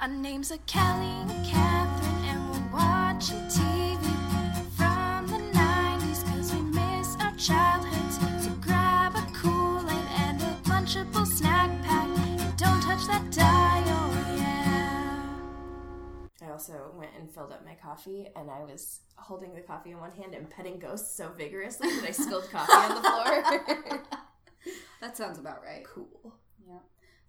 Our names are Kelly and Catherine, and we're watching TV from the 90s because we miss our childhoods. So grab a Kool-Aid and a Lunchable snack pack, and don't touch that dial, yeah. I also went and filled up my coffee, and I was holding the coffee in one hand and petting ghosts so vigorously that I spilled coffee on the floor. That sounds about right. cool. Yeah.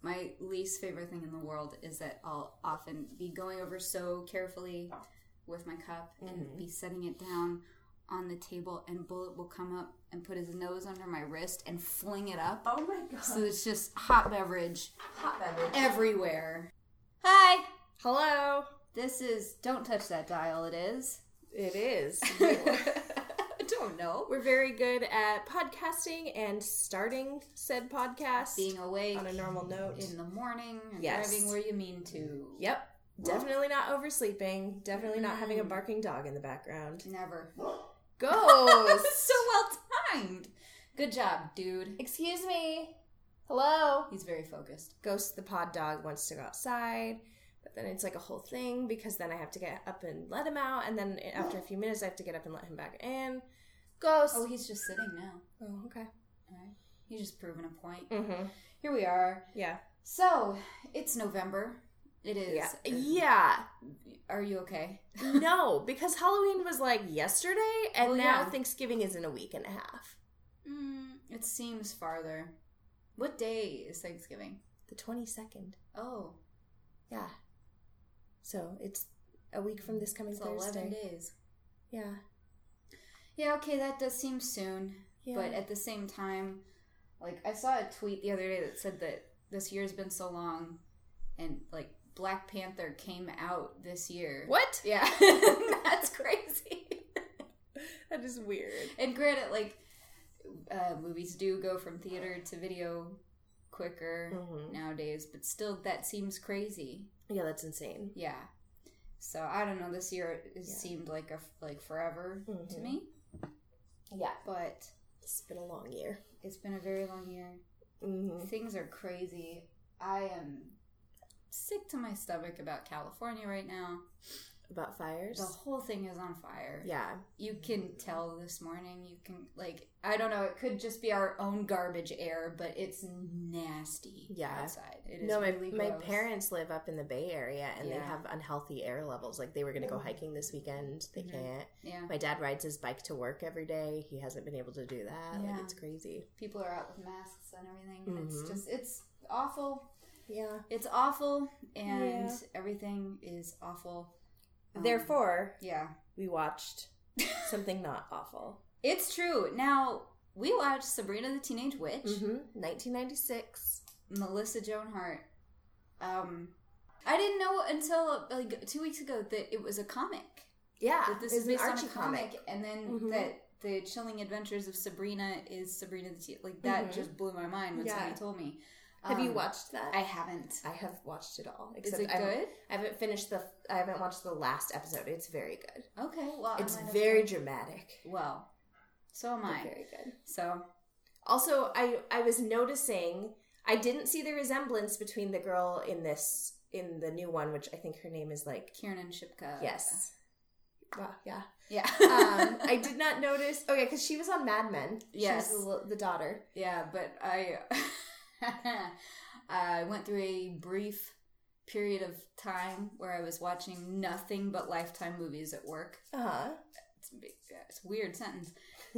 My least favorite thing in the world is that I'll often be going over so carefully with my cup and mm-hmm. be setting it down on the table, and Bullet will come up and put his nose under my wrist and fling it up. Oh my god. So it's just hot beverage hot beverage. everywhere. Hi! Hello. This is Don't Touch That Dial, it is. It is. Don't know. We're very good at podcasting and starting said podcast Being awake on a normal note. in the morning and Yes. driving where you mean to. Yep. Definitely not oversleeping. Definitely not having a barking dog in the background. Never. Ghost. so well timed. Good job, dude. Excuse me. Hello. He's very focused. Ghost the pod dog wants to go outside, but then it's like a whole thing because then I have to get up and let him out, and then after a few minutes I have to get up and let him back in. Ghost. Oh, he's just sitting now. Oh, okay. Alright. He's just proving a point. Mm-hmm. Here we are. Yeah. So, it's November. It is. Yeah. Yeah. Are you okay? no, because Halloween was like yesterday, and Well, now yeah. Thanksgiving is in a week and a half. Mm, it seems farther. What day is Thanksgiving? The 22nd. Oh, Yeah. So it's a week from this coming it's Thursday. 11 days. Yeah. Yeah, okay, that does seem soon. Yeah. But at the same time, like, I saw a tweet the other day that said that this year's been so long, and, like, Black Panther came out this year. What? Yeah, that's crazy. That is weird. And granted, like, uh, movies do go from theater to video quicker Mhm. nowadays, but still, that seems crazy. Yeah, that's insane. Yeah. So I don't know. This year it Yeah. seemed like a like forever to Mhm. me, Yeah. but It's been a long year. it's been a very long year. Mm-hmm. Things are crazy. I am sick to my stomach about California right now. About fires. The whole thing is on fire. yeah. You can tell this morning. You can like I don't know. It could just be our own garbage air, but it's nasty Yeah. outside. It is No, my really my parents live up in the Bay Area, and they have unhealthy air levels. Like they were going to go hiking this weekend, they Mhm. can't. Yeah, My dad rides his bike to work every day. He hasn't been able to do that. Yeah. Like it's crazy. people are out with masks and everything. and It's just it's awful. Yeah. It's awful, and Yeah. everything is awful. Um, Therefore, yeah, we watched something not awful. it's true. Now we watched Sabrina the Teenage Witch, Mm-hmm. 1996. Melissa Joan Hart. Um, I didn't know until like two weeks ago that it was a comic. Yeah, That this is an based on Archie a comic, and then Mhm. that the Chilling Adventures of Sabrina is Sabrina the Teen. Like that Mhm. just blew my mind when Yeah. somebody told me. Have you Um, watched that? I haven't. I have watched it all. Is except it I haven't- good? I haven't finished the. I haven't watched the last episode. It's very good. Okay, well, It's very dramatic. well. So am I. Very good. So Also, I I was noticing I didn't see the resemblance between the girl in this in the new one, which I think her name is like Kiernan Shipka. yes. Wow, yeah. Yeah. Um, I did not notice. Okay, because she was on Mad Men. Yes. the, the daughter. yeah, but I I went through a brief period of time where I was watching nothing but Lifetime movies at work. Uh huh. It's a, it's a weird sentence.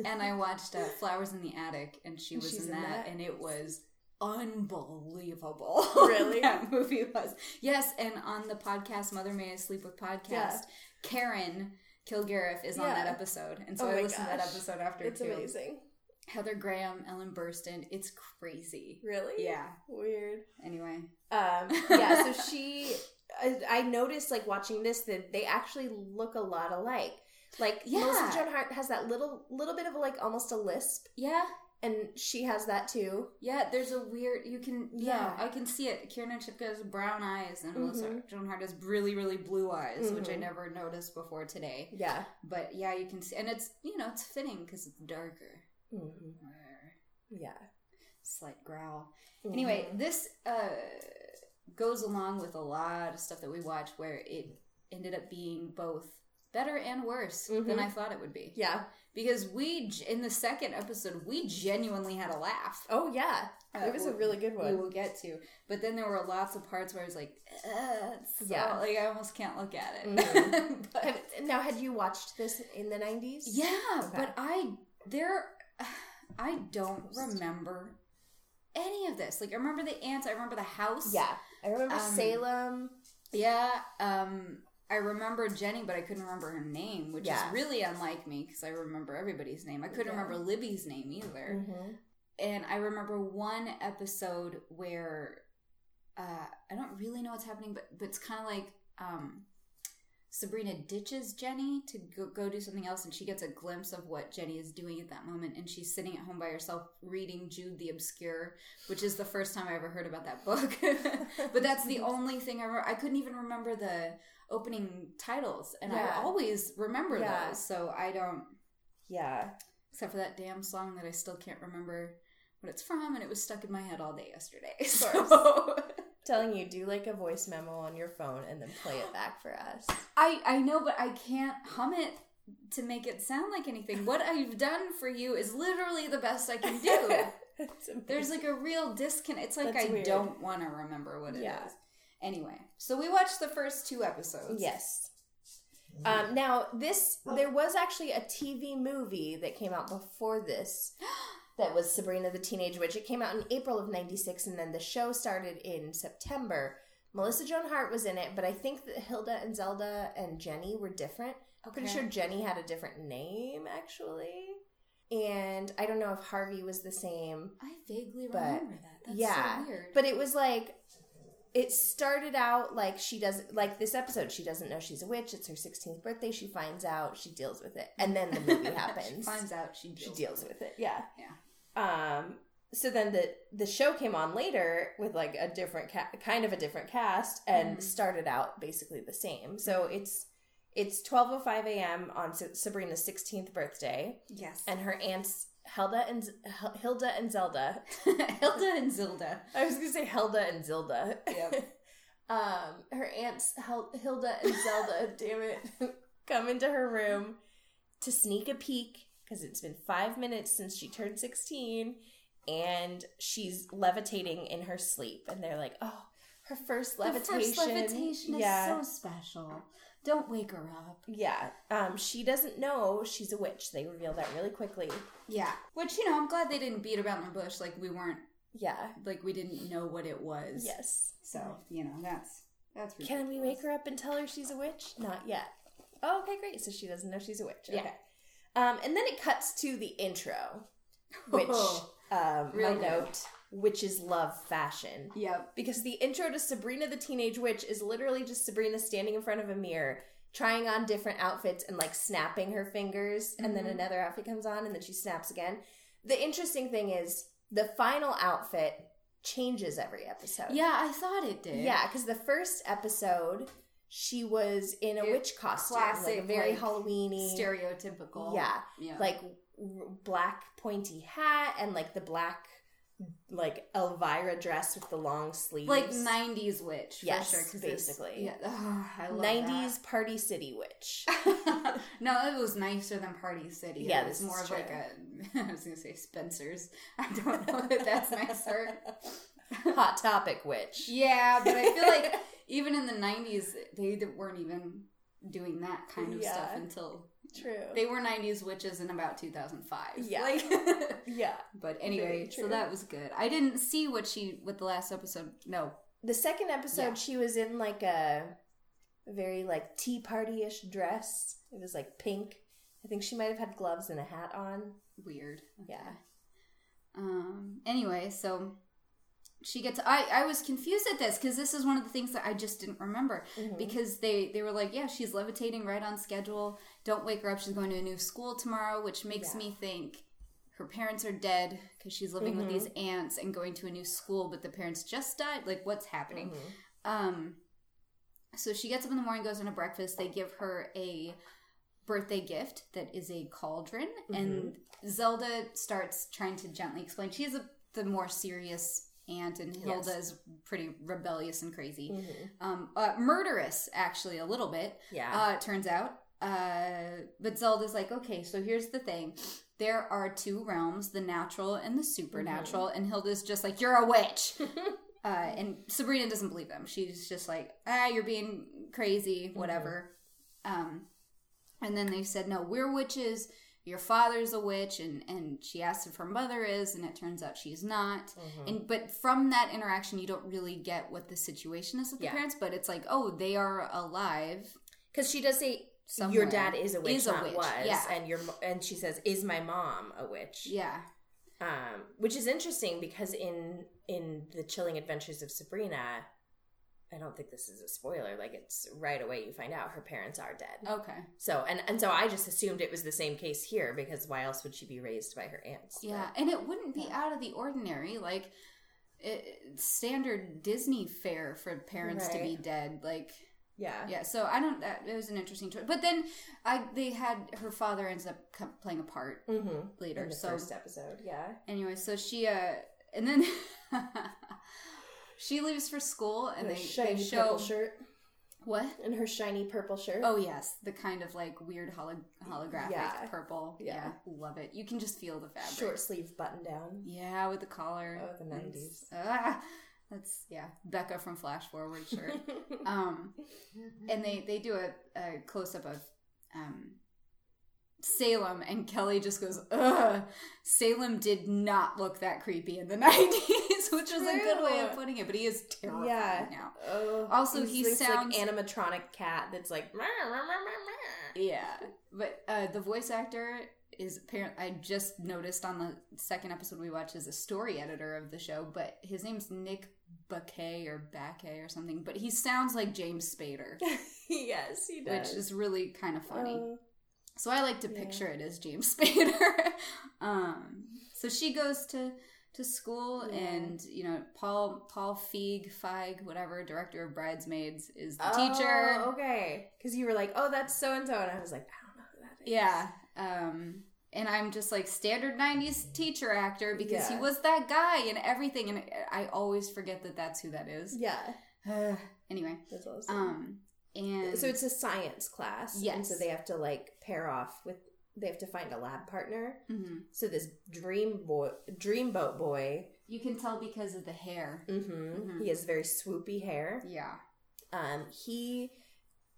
And I watched uh, Flowers in the Attic, and she was in in that, that? and it was unbelievable. Really? that movie was. Yes, and on the podcast Mother May I Sleep with podcast, Yeah. Karen Kilgariff is on that episode, and so Oh I listened to that episode after It's too. amazing. Heather Graham, Ellen Burstyn, it's crazy. Really? Yeah. Weird. Anyway, Um, yeah, so she, I, I noticed like watching this that they actually look a lot alike. Like Yeah. Melissa Joan Hart has that little little bit of like almost a lisp, yeah, and she has that too. yeah. There's a weird. You can, yeah, Yeah. I can see it. Kiernan Shipka has brown eyes, and Melissa Mhm. Joan Hart has really, really blue eyes, which I Mhm. never noticed before today. Yeah. But yeah, you can see, and it's you know it's fitting because it's darker. Hmm Yeah. Slight growl. Anyway, Mhm. this uh goes along with a lot of stuff that we watch where it ended up being both better and worse than I thought it would be. Yeah. Because we, in the second episode, we genuinely had a laugh. Oh yeah. Uh, it was a really good one. We will get to. But then there were lots of parts where I was like, "Ugh, so-" Yeah. like I almost can't look at it. Mhm. But- now, had you watched this in the nineties? yeah, Okay. but I there I don't remember any of this. Like I remember the aunts, I remember the house. Yeah. I remember Um, Salem. Yeah, um I remember Jenny, but I couldn't remember her name, which Yeah. is really unlike me because I remember everybody's name. I couldn't Yeah. remember Libby's name either. Mhm. And I remember one episode where uh, I don't really know what's happening, but but it's kind of like um, Sabrina ditches Jenny to go, go do something else, and she gets a glimpse of what Jenny is doing at that moment, and she's sitting at home by herself reading Jude the Obscure, which is the first time I ever heard about that book. but that's the only thing I remember. I couldn't even remember the opening titles, and Yeah. I always remember Yeah. those, so I don't Yeah. except for that damn song that I still can't remember what it's from, and it was stuck in my head all day yesterday. So Telling you, do like a voice memo on your phone and then play it back for us. I I know, but I can't hum it to make it sound like anything. What I've done for you is literally the best I can do. There's like a real disconnect. It's like That's I weird. don't want to remember what it is. Yeah. Anyway, so we watched the first two episodes. Yes. Um, now this there was actually a TV movie that came out before this that was Sabrina the Teenage Witch. It came out in April of '96, and then the show started in September. Melissa Joan Hart was in it, but I think that Hilda and Zelda and Jenny were different. I'm pretty sure Jenny had a different name actually, and I don't know if Harvey was the same. I vaguely But, remember that. That's yeah, so weird. But it was like it started out like she does like this episode. She doesn't know she's a witch. It's her 16th birthday. She finds out. She deals with it, and then the movie happens. she finds out she She deals, deals with it. Yeah. Yeah. Um. So then the the show came on later with like a different ca- kind of a different cast and Mhm. started out basically the same. So it's it's 12:05 a.m. on Sabrina's 16th birthday, Yes. and her aunts Hilda and Hilda and Zelda. Hilda and Zilda. I was gonna say Hilda and Zelda. Yep. um, her aunts Hilda and Zelda, damn it, come into her room to sneak a peek because it's been five minutes since she turned sixteen, and she's levitating in her sleep, and they're like, "Oh, her first levitation, The first levitation yeah, is so special. Don't wake her up. yeah." Um, she doesn't know she's a witch. They reveal that really quickly. Yeah. Which, you know, I'm glad they didn't beat around the bush like we weren't Yeah. like we didn't know what it was. Yes. So, you know, that's that's Can we wake her up and tell her she's a witch? Not yet. Oh, okay, great. So she doesn't know she's a witch. Yeah. Okay. Um, and then it cuts to the intro, which um, Real my good. note, witches love fashion. Yep. Because the intro to Sabrina the Teenage Witch is literally just Sabrina standing in front of a mirror, trying on different outfits and like snapping her fingers, and then Mhm. another outfit comes on, and then she snaps again. The interesting thing is the final outfit changes every episode. Yeah, I thought it did. Yeah, because the first episode, she was in a It- witch costume, like a very like, Halloweeny, Stereotypical. yeah, Yeah. like r- black pointy hat and like the black, like Elvira dress with the long sleeves, like 90s witch. For Yes, sure, basically. Yeah. Oh, I love nineties Party City witch. no, it was nicer than Party City. Yeah, it was more of like a. I was gonna say Spencer's. I don't know that that's nicer. Hot Topic witch. Yeah, but I feel like even in the '90s, they weren't even doing that kind of Yeah. stuff until True. they were '90s witches in about 2005. Yeah. Like, yeah. but anyway, so that was good. I didn't see what she with the last episode. No, The second episode, Yeah. she was in like a very like tea party ish dress. It was like pink. I think she might have had gloves and a hat on. weird. Yeah. Um. Anyway, so she gets. I I was confused at this because this is one of the things that I just didn't remember Mhm. because they they were like, yeah, she's levitating right on schedule. Don't wake her up. She's going to a new school tomorrow, which makes Yeah. me think her parents are dead because she's living with Mhm. these aunts and going to a new school, but the parents just died. Like, what's happening? Mhm. Um, so she gets up in the morning, goes on a breakfast. They give her a birthday gift that is a cauldron, and Zelda starts trying to gently explain. She's a, the more serious aunt, and Yes. Hilda's pretty rebellious and crazy. Mhm. Um, uh, murderous, actually, a little bit. Yeah. Uh, it turns out. Uh, but Zelda's like, okay, so here's the thing. There are two realms, the natural and the supernatural, Mm-hmm. and Hilda's just like, you're a witch. uh, and Sabrina doesn't believe them. She's just like, ah, you're being crazy, Mm-hmm. whatever. Um, and then they said, no, we're witches. Your father's a witch, and and she asks if her mother is, and it turns out she's not. Mm-hmm. And but from that interaction, you don't really get what the situation is with the Yeah. parents. But it's like, oh, they are alive. Because she does say your dad is a witch, Is a witch, was, yeah. and your and she says, "Is my mom a witch?" Yeah, Um, which is interesting because in in the Chilling Adventures of Sabrina, I don't think this is a spoiler. Like it's right away you find out her parents are dead. okay, So and and so I just assumed it was the same case here because why else would she be raised by her aunts? yeah, and it wouldn't be out of the ordinary. Like it, standard Disney fare for parents to be dead. Like yeah, yeah, so I don't. That it was an interesting choice. But then I they had her father ends up playing a part Mm-hmm. later. In the so first episode, yeah. anyway, so she uh and then she leaves for school and her they, shiny they show purple shirt what and her shiny purple shirt. Oh yes, the kind of like weird holo- holographic Yeah. purple. Yeah. Yeah. love it. You can just feel the fabric. short sleeve button down. Yeah, with the collar. Oh, the 90s. Ah, that's yeah, Becca from Flash Forward shirt. um, and they they do a, a close up of um Salem, and Kelly just goes, "Ugh." Salem did not look that creepy in the nineties, which is a good way of putting it. But he is terrifying Yeah. now. Oh, Also, he sounds- like animatronic cat that's like. Yeah, but uh, the voice actor is apparent. I just noticed on the second episode we watched is a story editor of the show, but his name's Nick Bakay or Bakay or something. But he sounds like James Spader, yes, he does. which is really kind of funny. Oh, so I like to yeah. picture it as James Spader. um, so she goes to to school, Yeah. and you know Paul Paul Feig Feig whatever director of Bridesmaids is the Oh, teacher. Okay, because you were like, "Oh, that's so and so," and I was like, "I don't know who that is." Yeah. Um and I'm just like standard 90s teacher actor because he was that guy and everything and I always forget that that's who that is. yeah, anyway, that's awesome. um and so it's a science class, and Yes. so they have to like pair off with. They have to find a lab partner. Mhm. So this dream boy, dreamboat boy, you can tell because of the hair. hmm Mhm. he has very swoopy hair. Yeah. um, he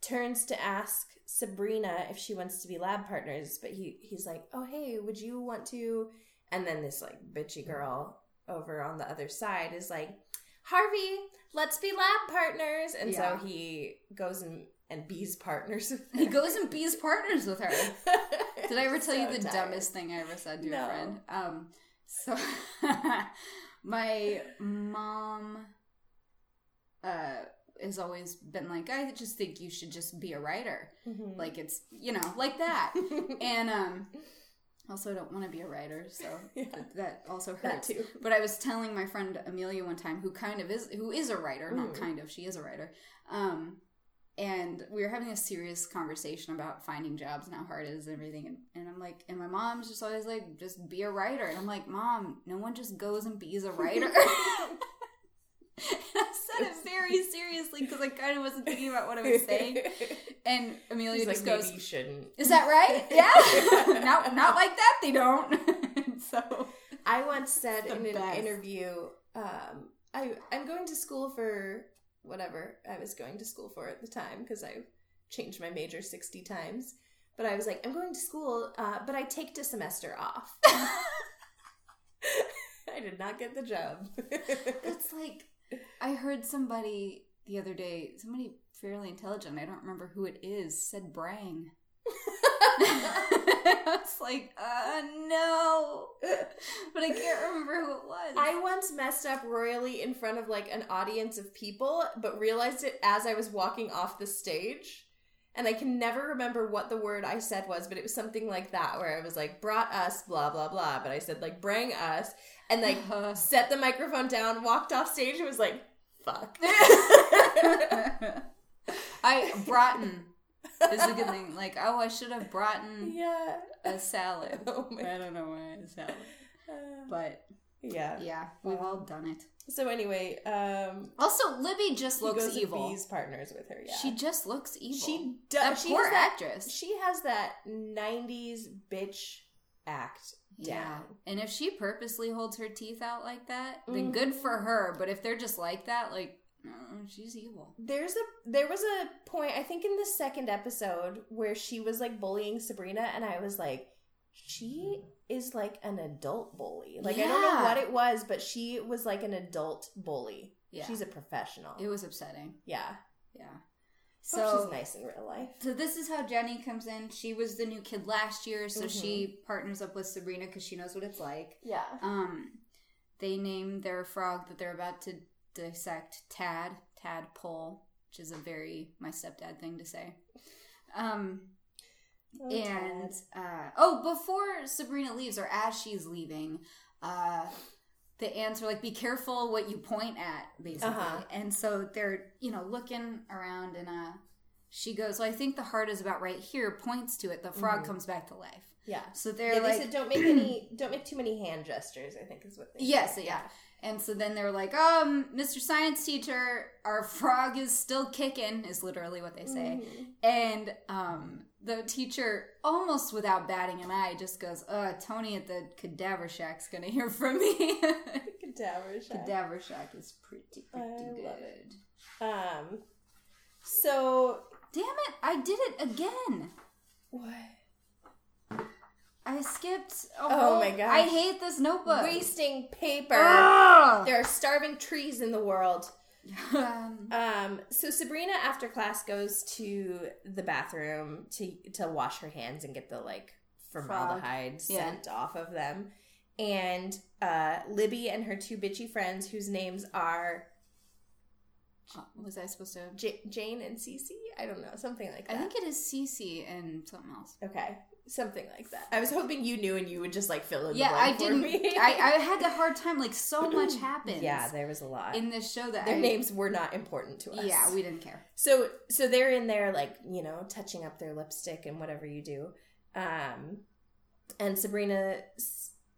turns to ask Sabrina if she wants to be lab partners, but he he's like, "Oh, hey, would you want to?" And then this like bitchy girl over on the other side is like, "Harvey, let's be lab partners." And Yeah. so he goes and and bees partners with He goes and bees partners with her. Did I ever tell you the tired. dumbest thing I ever said to No. a friend? Um, so my mom uh, has always been like, I just think you should just be a writer. Mhm. Like it's you know like that. and um, also I don't want to be a writer, so Yeah. th- that also That hurts. too. But I was telling my friend Amelia one time, who kind of is, who is a writer, not Mm. kind of, she is a writer. Um, and we were having a serious conversation about finding jobs and how hard it is and everything. And, and I'm like, and my mom's just always like, just be a writer. And I'm like, mom, no one just goes and bees a writer. and I said it very seriously because I kind of wasn't thinking about what I was saying. And Amelia He's like, just maybe goes, you shouldn't. is that right? Yeah. not, not like that, they don't. so, I once said the in an interview, um, I I'm going to school for whatever I was going to school for at the time because I changed my major sixty times. But I was like, I'm going to school, uh, but I take a semester off. I did not get the job. That's like I heard somebody the other day, somebody fairly intelligent, I don't remember who it is, said brang. I was like, uh no. But I can't remember who it was. I once messed up royally in front of like an audience of people, but realized it as I was walking off the stage. And I can never remember what the word I said was, but it was something like that, where I was like, brought us, blah, blah, blah. But I said, like, bring us, and like, set the microphone down, walked off stage, and was like, fuck. I Broughton is a good thing. Like, oh, I should have brought yeah. a salad. Oh I don't know why a salad. Uh, But Yeah. Yeah, we've all done it. So anyway, um, Also, Libby just looks goes evil. and partners with her. Yeah. She just looks evil. She That does. She poor that, actress. She has that '90s bitch act Yeah. down. And if she purposely holds her teeth out like that, Mm-hmm. then good for her. But if they're just like that, like, she's evil. There's a there was a point I think in the second episode where she was like bullying Sabrina, and I was like, she is like an adult bully. Like I don't know what it was, but she was like an adult bully. Yeah. She's a professional. It was upsetting. yeah. Yeah. So So she's nice in real life. So this is how Jenny comes in. She was the new kid last year, so Mm-hmm. she partners up with Sabrina because she knows what it's like. Yeah. Um, they name their frog that they're about to dissect Tad, Tadpole, which is a very my stepdad thing to say. Um, Oh, and uh, oh, before Sabrina leaves or as she's leaving, uh, the aunts are like, "Be careful what you point at," basically. Uh-huh. And so they're you know looking around, and uh, she goes, "Well, I think the heart is about right here." Points to it. The frog comes back to life. yeah. So they're Mm-hmm. Yeah, they like, said don't make any don't make too many hand gestures, I think is what they Yes, said. yeah. And so then they're like, um, Mr. Science teacher, our frog is still kicking, is literally what they say. Mm-hmm. And um, the teacher, almost without batting an eye, just goes, uh, Tony at the cadaver shack's gonna hear from me. Cadaver shack. cadaver shack is pretty, pretty good. Um so Damn it, I did it again. what? I skipped. Oh my gosh. I hate this notebook. Wasting paper. Ugh. There are starving trees in the world. Um, Um, so Sabrina after class goes to the bathroom to to wash her hands and get the like formaldehyde Yeah. scent off of them. And uh, Libby and her two bitchy friends, whose names are was I supposed to? J- Jane and Cece, I don't know, something like that. I think it is Cece and something else. okay, something like that. I was hoping you knew and you would just like fill in. Yeah, the I blank for didn't. me. I, I had a hard time. Like so much happened. yeah, there was a lot. in this show that Their I, names were not important to us. Yeah, we didn't care. So so they're in there like, you know, touching up their lipstick and whatever you do. Um and Sabrina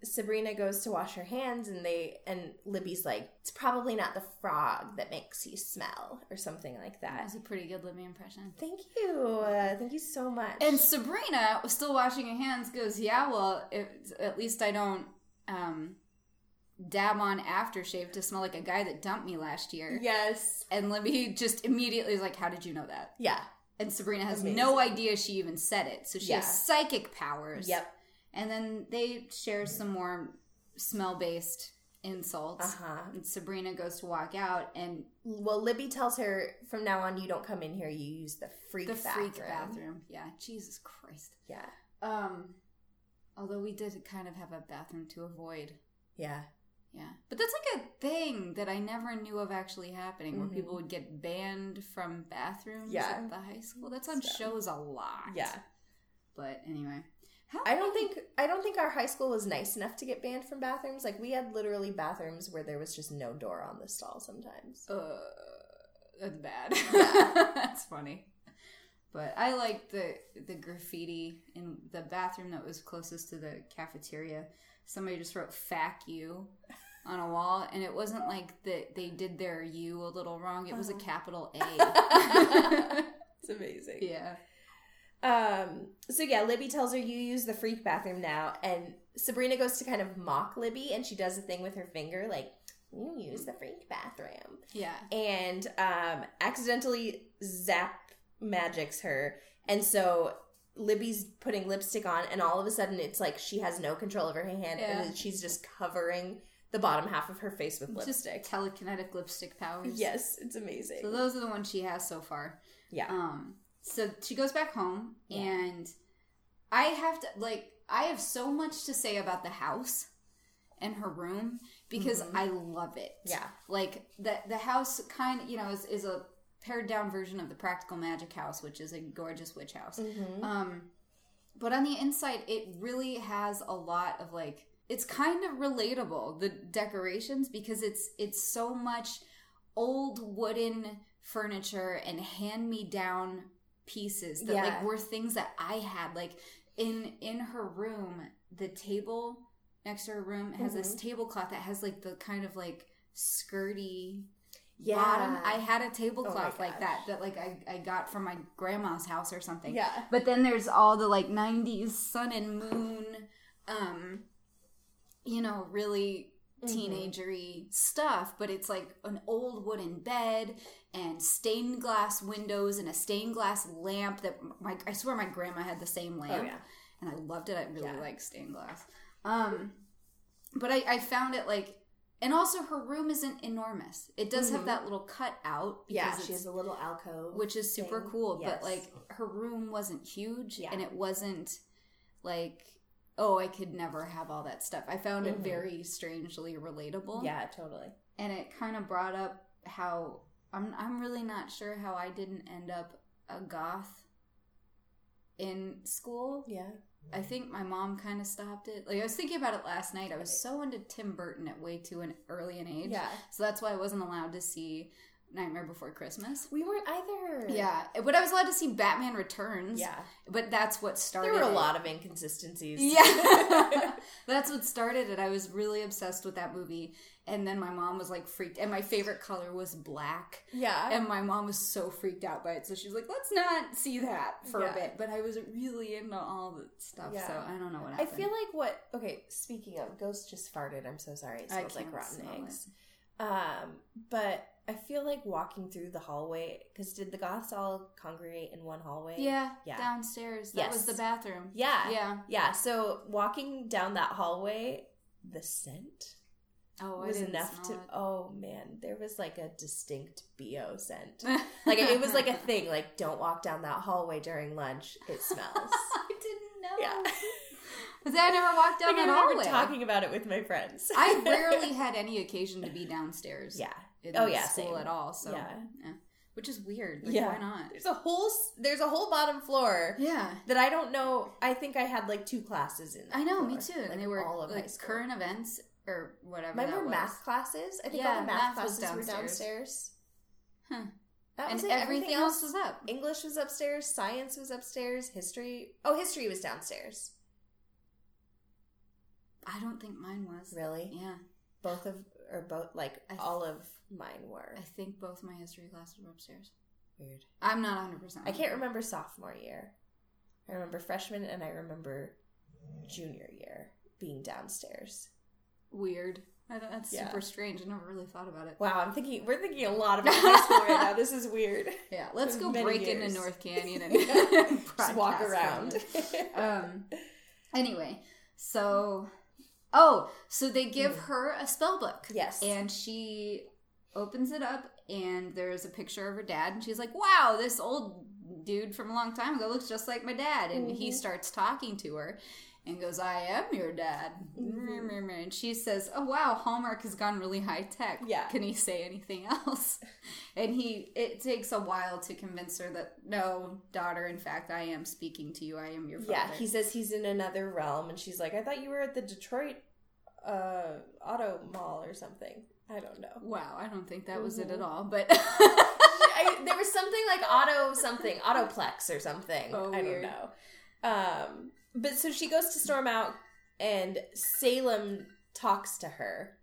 Sabrina goes to wash her hands and they and Libby's like, it's probably not the frog that makes you smell or something like That that. was a pretty good Libby impression. Thank you. Uh, thank you so much. And Sabrina, still washing her hands, goes, "Yeah, well, if, at least I don't um, dab on aftershave to smell like a guy that dumped me last year." yes. And Libby just immediately is like, "How did you know that?" Yeah. And Sabrina has Amazing. no idea she even said it, so she Yeah. has psychic powers. Yep. And then they share some more smell-based insults. Uh-huh. And Sabrina goes to walk out, and Well, Libby tells her from now on you don't come in here, you use the freak the bathroom. freak bathroom. Yeah, Jesus Christ. Yeah. Um, although we did kind of have a bathroom to avoid. Yeah. Yeah, but that's like a thing that I never knew of actually happening, where people would get banned from bathrooms Mm-hmm. Yeah. at the high school. That's on So- shows a lot. Yeah. but anyway, how I don't think I don't think our high school was nice enough to get banned from bathrooms. Like we had literally bathrooms where there was just no door on the stall sometimes. Uh, that's bad. that's funny. But I like the the graffiti in the bathroom that was closest to the cafeteria. Somebody just wrote "fuck you" on a wall, and it wasn't like that they did their "u" a little wrong. It was a capital A. It's amazing. yeah. Um. So yeah, Libby tells her you use the freak bathroom now, and Sabrina goes to kind of mock Libby, and she does a thing with her finger like you use the freak bathroom, Yeah. and um, accidentally zap magics her, and so. Libby's putting lipstick on, and all of a sudden, it's like she has no control over her hand, Yeah. and she's just covering the bottom half of her face with Just lipstick. telekinetic lipstick powers. Yes, it's amazing. So those are the ones she has so far. yeah. Um, so she goes back home, Yeah. and I have to like I have so much to say about the house and her room because I love it. Mm-hmm. Yeah. like the the house kind of you know is is a pared down version of the Practical Magic house, which is a gorgeous witch house. Mm-hmm. Um, but on the inside, it really has a lot of like it's kind of relatable the decorations because it's it's so much old wooden furniture and hand me down pieces that Yeah. like were things that I had like in in her room the table next to her room has this Mm-hmm. tablecloth that has like the kind of like skirty Yeah. bottom. I had a Oh tablecloth my like that that like I, I got from my grandma's house or something. Yeah. But then there's all the like 90s sun and moon um you know, really Mm-hmm. teenagery stuff, but it's like an old wooden bed and stained glass windows and a stained glass lamp that my I swear my grandma had the same lamp. Oh, yeah. And I loved it. I really Yeah. like stained glass. Um but I, I found it like and also her room isn't enormous. It does have that little cut out Mm-hmm. Yeah, because she has a little alcove. which is super thing. cool. Yes. But like her room wasn't huge, Yeah. and it wasn't like oh I could never have all that stuff. I found it very strangely relatable. Mm-hmm. Yeah, totally. and it kind of brought up how I'm I'm really not sure how I didn't end up a goth in school. Yeah. I think my mom kind of stopped it. Like I was thinking about it last night. I was so into Tim Burton at way too an early an age. Yeah. So that's why I wasn't allowed to see Nightmare Before Christmas. We weren't either. Yeah, but I was allowed to see Batman Returns. Yeah. but that's what started. There were a lot of inconsistencies. Yeah, that's what started it. I was really obsessed with that movie, and then my mom was like freaked. And my favorite color was black, Yeah. and my mom was so freaked out by it. So she was like, "Let's not see that for Yeah. a bit." But I was really into all the stuff, Yeah. so I don't know what I feel like what okay, speaking of Ghost just farted, I'm so sorry. It I smells like rotten smell eggs. Um, but I feel like walking through the hallway because did the goths all congregate in one hallway? yeah, Yeah. downstairs. That was the bathroom. Yeah. yeah. Yeah. So walking down that hallway, the scent Oh, I was enough to it. oh man, there was like a distinct BO scent. like it was like a thing, like don't walk down that hallway during lunch. It smells. I didn't know. yeah. Then I never walked down Like, I that remember hallway. talking about it with my friends. I rarely had any occasion to be downstairs. Yeah. In Oh, yeah, school same. at all. So Yeah. yeah. which is weird. Like, Yeah. why not? There's a whole there's a whole bottom floor Yeah. that I don't know. I think I had like two classes in. That I know, me too. like, and they were all of high like current events or whatever. Mine that were was. math classes. I think Yeah, all the math, math was classes were downstairs. downstairs. Huh. That And was it. everything else was up. English was upstairs. Science was upstairs. History. Oh, history was downstairs. I don't think mine was. Really? Yeah. Both of or both like th- all of mine were I think both my history classes were upstairs. weird. I'm not 100%. I can't remember sophomore year. I remember freshman and I remember junior year being downstairs. Weird. I don't- That's Yeah. super strange. I never really thought about it. Wow, I'm thinking we're thinking a lot about high school right now. This is weird. Yeah, let's go break years. into North Canyon and Just walk around. um anyway so oh so they give her a spell book. Yes. and she opens it up and there's a picture of her dad and she's like wow this old dude from a long time ago looks just like my dad. And he Mhm. starts talking to her and goes i am your dad. Mhm. and she says oh wow hallmark has gone really high tech. Yeah. can he say anything else? And he it takes a while to convince her that no daughter in fact i am speaking to you. I am your father. yeah, he says he's in another realm, and she's like, "I thought you were at the Detroit uh, Auto Mall or something." I don't know. wow i don't think that was it Mhm. at all but I, there was something like auto something autoplex or something. Oh, I don't know. Um, but so she goes to storm out, and Salem talks to her,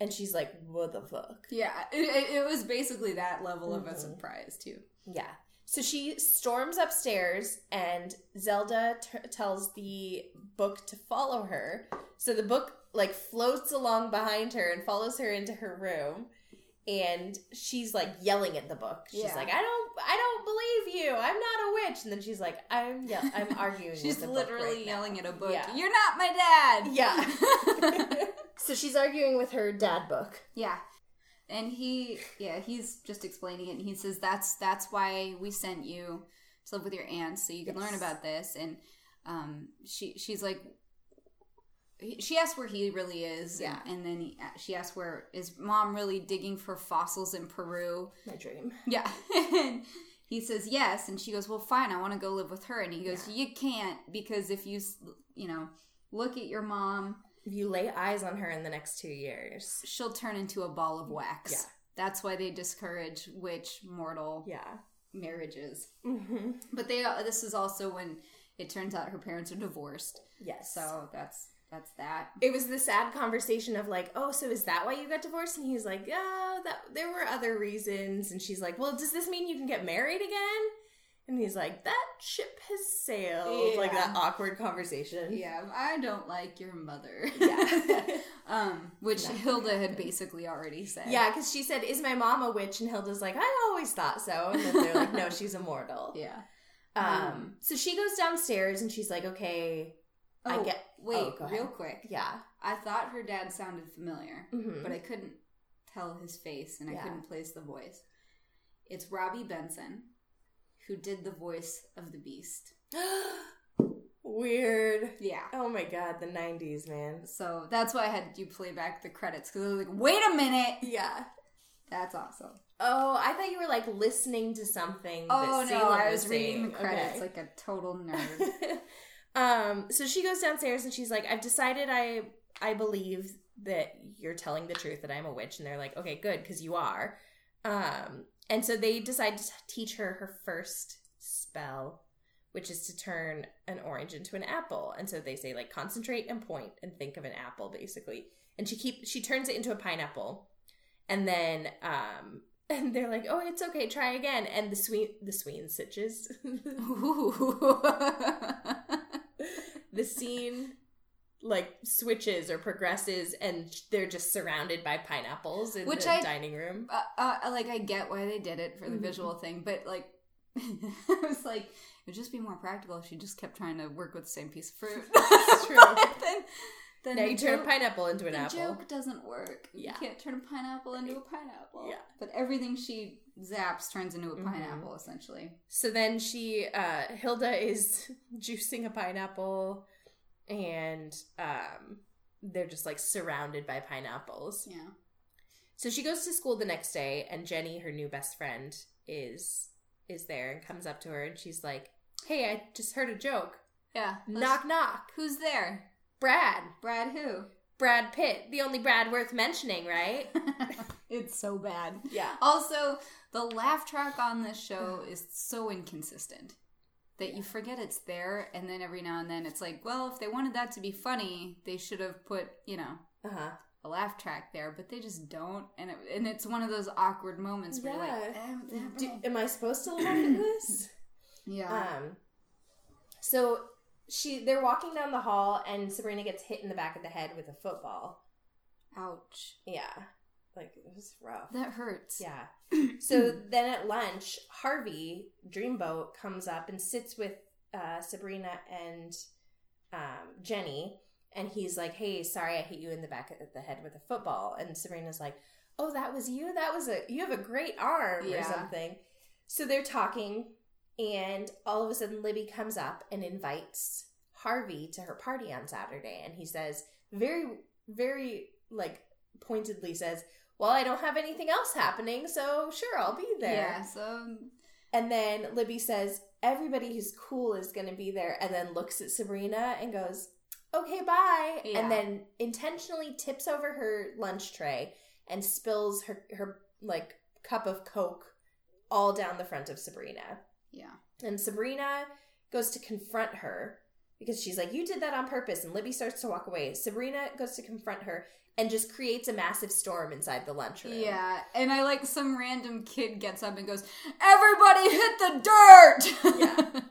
and she's like, "What the fuck?" yeah it, it- it was basically that level of a Mhm. surprise too Yeah. So she storms upstairs, and Zelda t- tells the book to follow her. So the book like floats along behind her and follows her into her room. And she's like yelling at the book. She's Yeah. like, "I don't, I don't believe you. I'm not a witch." And then she's like, "I'm, yeah, I'm arguing." she's with the book literally right now." yelling at a book Yeah. you're not my dad Yeah. so she's arguing with her dad book. Yeah. And he yeah, he's just explaining it. And he says that's that's why we sent you to live with your aunt so you can learn about this. And um she she's like she asks where he really is Yeah. and, and then he, she asks where is mom really digging for fossils in Peru? My dream. yeah. And he says yes. And she goes well fine I want to go live with her. And he goes you can't because if you you know look at your mom If you lay eyes on her in the next two years, she'll turn into a ball of wax. Yeah. That's why they discourage witch mortal yeah. marriages. Mm-hmm. But they uh, this is also when it turns out her parents are divorced. Yes. So that's that's that. it was the sad conversation of like, oh, so is that why you got divorced? And he's like, yeah, that there were other reasons. And she's like, well, does this mean you can get married again? And he's like, that ship has sailed. Like that awkward conversation. Yeah, I don't like your mother. Yeah. um, which Hilda had basically already said. Yeah, because she said, "Is my mom a witch?" And Hilda's like, "I always thought so." And then they're like, "No, she's immortal." Yeah. Um, so she goes downstairs and she's like, "Okay, I Oh, get- Wait, oh, real quick. yeah." I thought her dad sounded familiar, Mhm. but I couldn't tell his face and I couldn't place the voice. It's Robby Benson, who did the voice of the Beast. Weird. Yeah. Oh my god, the '90s, man. So that's why I had you play back the credits because I was like, wait a minute, Yeah. that's awesome. Oh, I thought you were like listening to something. Oh that no, I was reading the credits Okay. like a total nerd. um, so she goes downstairs and she's like, "I've decided I I believe that you're telling the truth that I'm a witch." And they're like, "Okay, good, because you are." Um, and so they decide to teach her her first spell, which is to turn an orange into an apple. And so they say like concentrate and point and think of an apple, basically. And she keep she turns it into a pineapple, and then um. And they're like, "Oh, it's okay. Try again." And the sween, the sween sitches, the scene like switches or progresses and they're just surrounded by pineapples in Which the I- dining room uh, uh, like I get why they did it for the Mhm. visual thing, but like I was like, it would just be more practical if she just kept trying to work with the same piece of fruit. It's true. then, then now you turn joke- a pineapple into an the apple joke doesn't work. Yeah. You can't turn a pineapple into a pineapple. Yeah. But everything she zaps turns into a Mhm. pineapple, essentially. so then she uh hilda is juicing a pineapple and um they're just like surrounded by pineapples Yeah. so she goes to school the next day and jenny her new best friend is is there and comes up to her and she's like hey i just heard a joke Yeah. knock knock Who's there? brad Brad who? Brad Pitt, the only Brad worth mentioning, right? it's so bad. Yeah. Also, the laugh track on this show is so inconsistent that you forget it's there, and then every now and then it's like, well, if they wanted that to be funny, they should have put, you know, Uh huh. a laugh track there, but they just don't, and it, and it's one of those awkward moments where you're like, eh, what's happening? am I supposed to laugh at this? yeah, Um. So she, they're walking down the hall, and Sabrina gets hit in the back of the head with a football. ouch, Yeah, like it was rough. that hurts. Yeah. So then at lunch, Harvey Dreamboat comes up and sits with uh, Sabrina and um, Jenny, and he's like, "Hey, sorry, I hit you in the back of the head with a football." And Sabrina's like, "Oh, that was you. That was a you have a great arm or something." So they're talking, and all of a sudden, Libby comes up and invites Harvey to her party on Saturday, and he says, very, very like pointedly says, well, I don't have anything else happening, so sure, I'll be there. Yeah, so um, And then Libby says, everybody who's cool is going to be there, and then looks at Sabrina and goes, okay, bye. Yeah. And then intentionally tips over her lunch tray and spills her, her like cup of Coke all down the front of Sabrina. yeah, And Sabrina goes to confront her because she's like, You did that on purpose. And Libby starts to walk away. Sabrina goes to confront her and just creates a massive storm inside the lunchroom. yeah, and I like some random kid gets up and goes, "Everybody hit the dirt!" Yeah.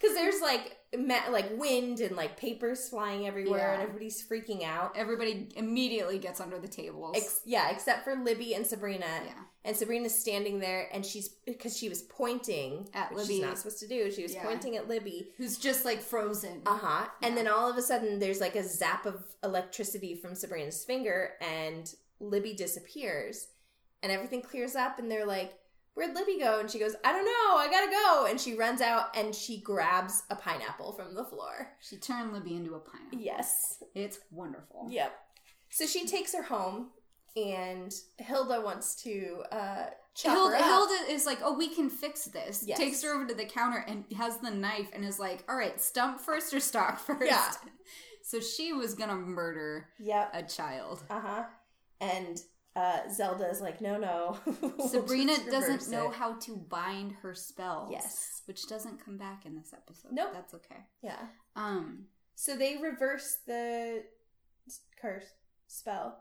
Because there's like ma- like wind and like papers flying everywhere Yeah. and everybody's freaking out. Everybody immediately gets under the tables. Ex- yeah, except for Libby and Sabrina. yeah. And Sabrina's standing there and she's because she was pointing At Libby. She's not supposed to do. She was Yeah. pointing at Libby. Who's just like frozen. Uh huh. And then all of a sudden, there's like a zap of electricity from Sabrina's finger, and Libby disappears, and everything clears up, and they're like, "Where'd Libby go?" And she goes, "I don't know. I gotta go." And she runs out and she grabs a pineapple from the floor. She turned Libby into a pineapple. Yes. It's wonderful. Yep. So she takes her home, and Hilda wants to uh, chop Hilda. Hilda is like, oh, we can fix this. Yes. Takes her over to the counter and has the knife and is like, all right, stump first or stock first. Yeah. So she was gonna murder Yep. a child. Uh huh. And uh, Zelda is like, "No, no." We'll Sabrina doesn't reverse know how to bind her spells. Yes. Which doesn't come back in this episode. Nope. That's okay. Yeah. Um, So they reverse the curse spell,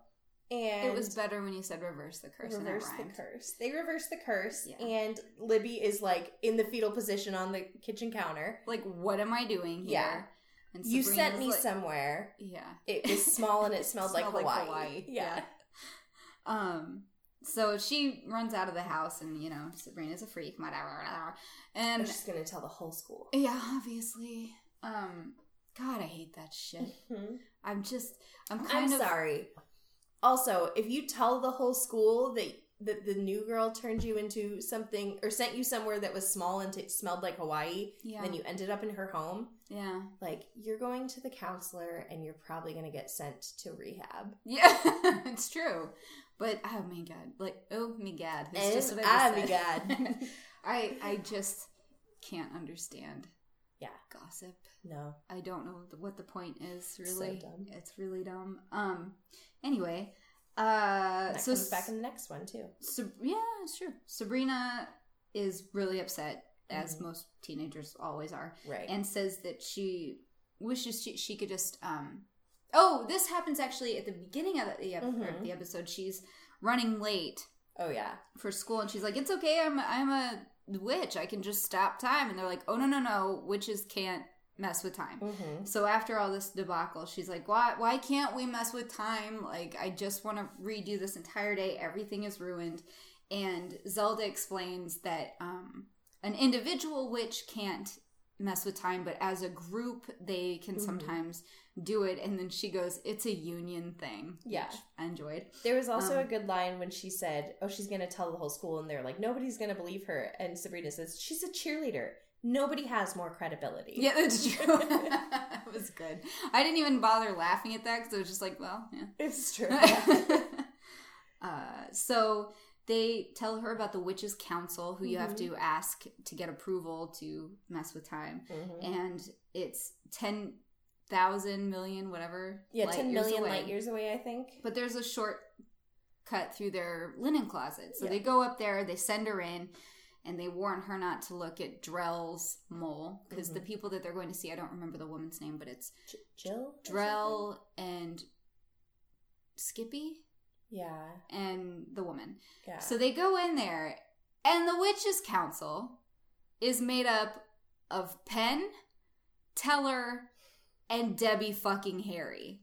and It was better when you said reverse the curse. reverse the curse. They reverse the curse, Yeah. and Libby is like in the fetal position on the kitchen counter. Like, what am I doing here? Yeah. And You Sabrina's sent me like- somewhere. Yeah. It was small and it smelled, like, Smelled Hawaii. Yeah. Um. So she runs out of the house, and you know Sabrina's a freak, whatever. And she's gonna tell the whole school. yeah, obviously. Um. God, I hate that shit. Mhm. I'm just. I'm I'm kind of sorry. Also, if you tell the whole school that that the new girl turned you into something or sent you somewhere that was small and t- smelled like Hawaii, Yeah. then you ended up in her home, Yeah. like you're going to the counselor and you're probably going to get sent to rehab. Yeah, it's true. But oh my god, like oh my god, it's And just what oh I my just. God. I I just can't understand. Yeah. gossip. No. I don't know what the point is. So Really, dumb. it's really dumb. Um. Anyway, uh, That so comes back in the next one too. Sab- yeah, sure. Sabrina is really upset, as Mhm. most teenagers always are, Right. and says that she wishes she, she could just. um Oh, this happens actually at the beginning of the, ep- Mhm. the episode. She's running late oh yeah. for school, and she's like, "It's okay. I'm I'm a witch. I can just stop time." And they're like, "Oh no no no! Witches can't mess with time." Mm-hmm. So after all this debacle, she's like, "Why? Why can't we mess with time? Like, I just want to redo this entire day. Everything is ruined." And Zelda explains that um, an individual witch can't mess with time, but as a group, they can Mhm. sometimes do it. And then she goes, "It's a union thing." Yeah. I enjoyed. There was also Um, a good line when she said, "Oh, she's going to tell the whole school," and they're like, "Nobody's going to believe her." And Sabrina says, "She's a cheerleader. Nobody has more credibility." Yeah, that's true. that was good. I didn't even bother laughing at that because I was just like, "Well, yeah." it's true. uh, so they tell her about the witches council who you have Mm-hmm. to ask to get approval to mess with time Mhm. and it's 10,000 million whatever Yeah, light ten years million away. light years away, I think. but there's a short cut through their linen closet so Yeah. they go up there they send her in and they warn her not to look at Drell's mole because Mm-hmm. the people that they're going to see I don't remember the woman's name but it's J- Jill. Drell and Skippy? Yeah, and the woman yeah. So they go in there, and the Witches' Council is made up of Penn, Teller, and Debbie fucking Harry.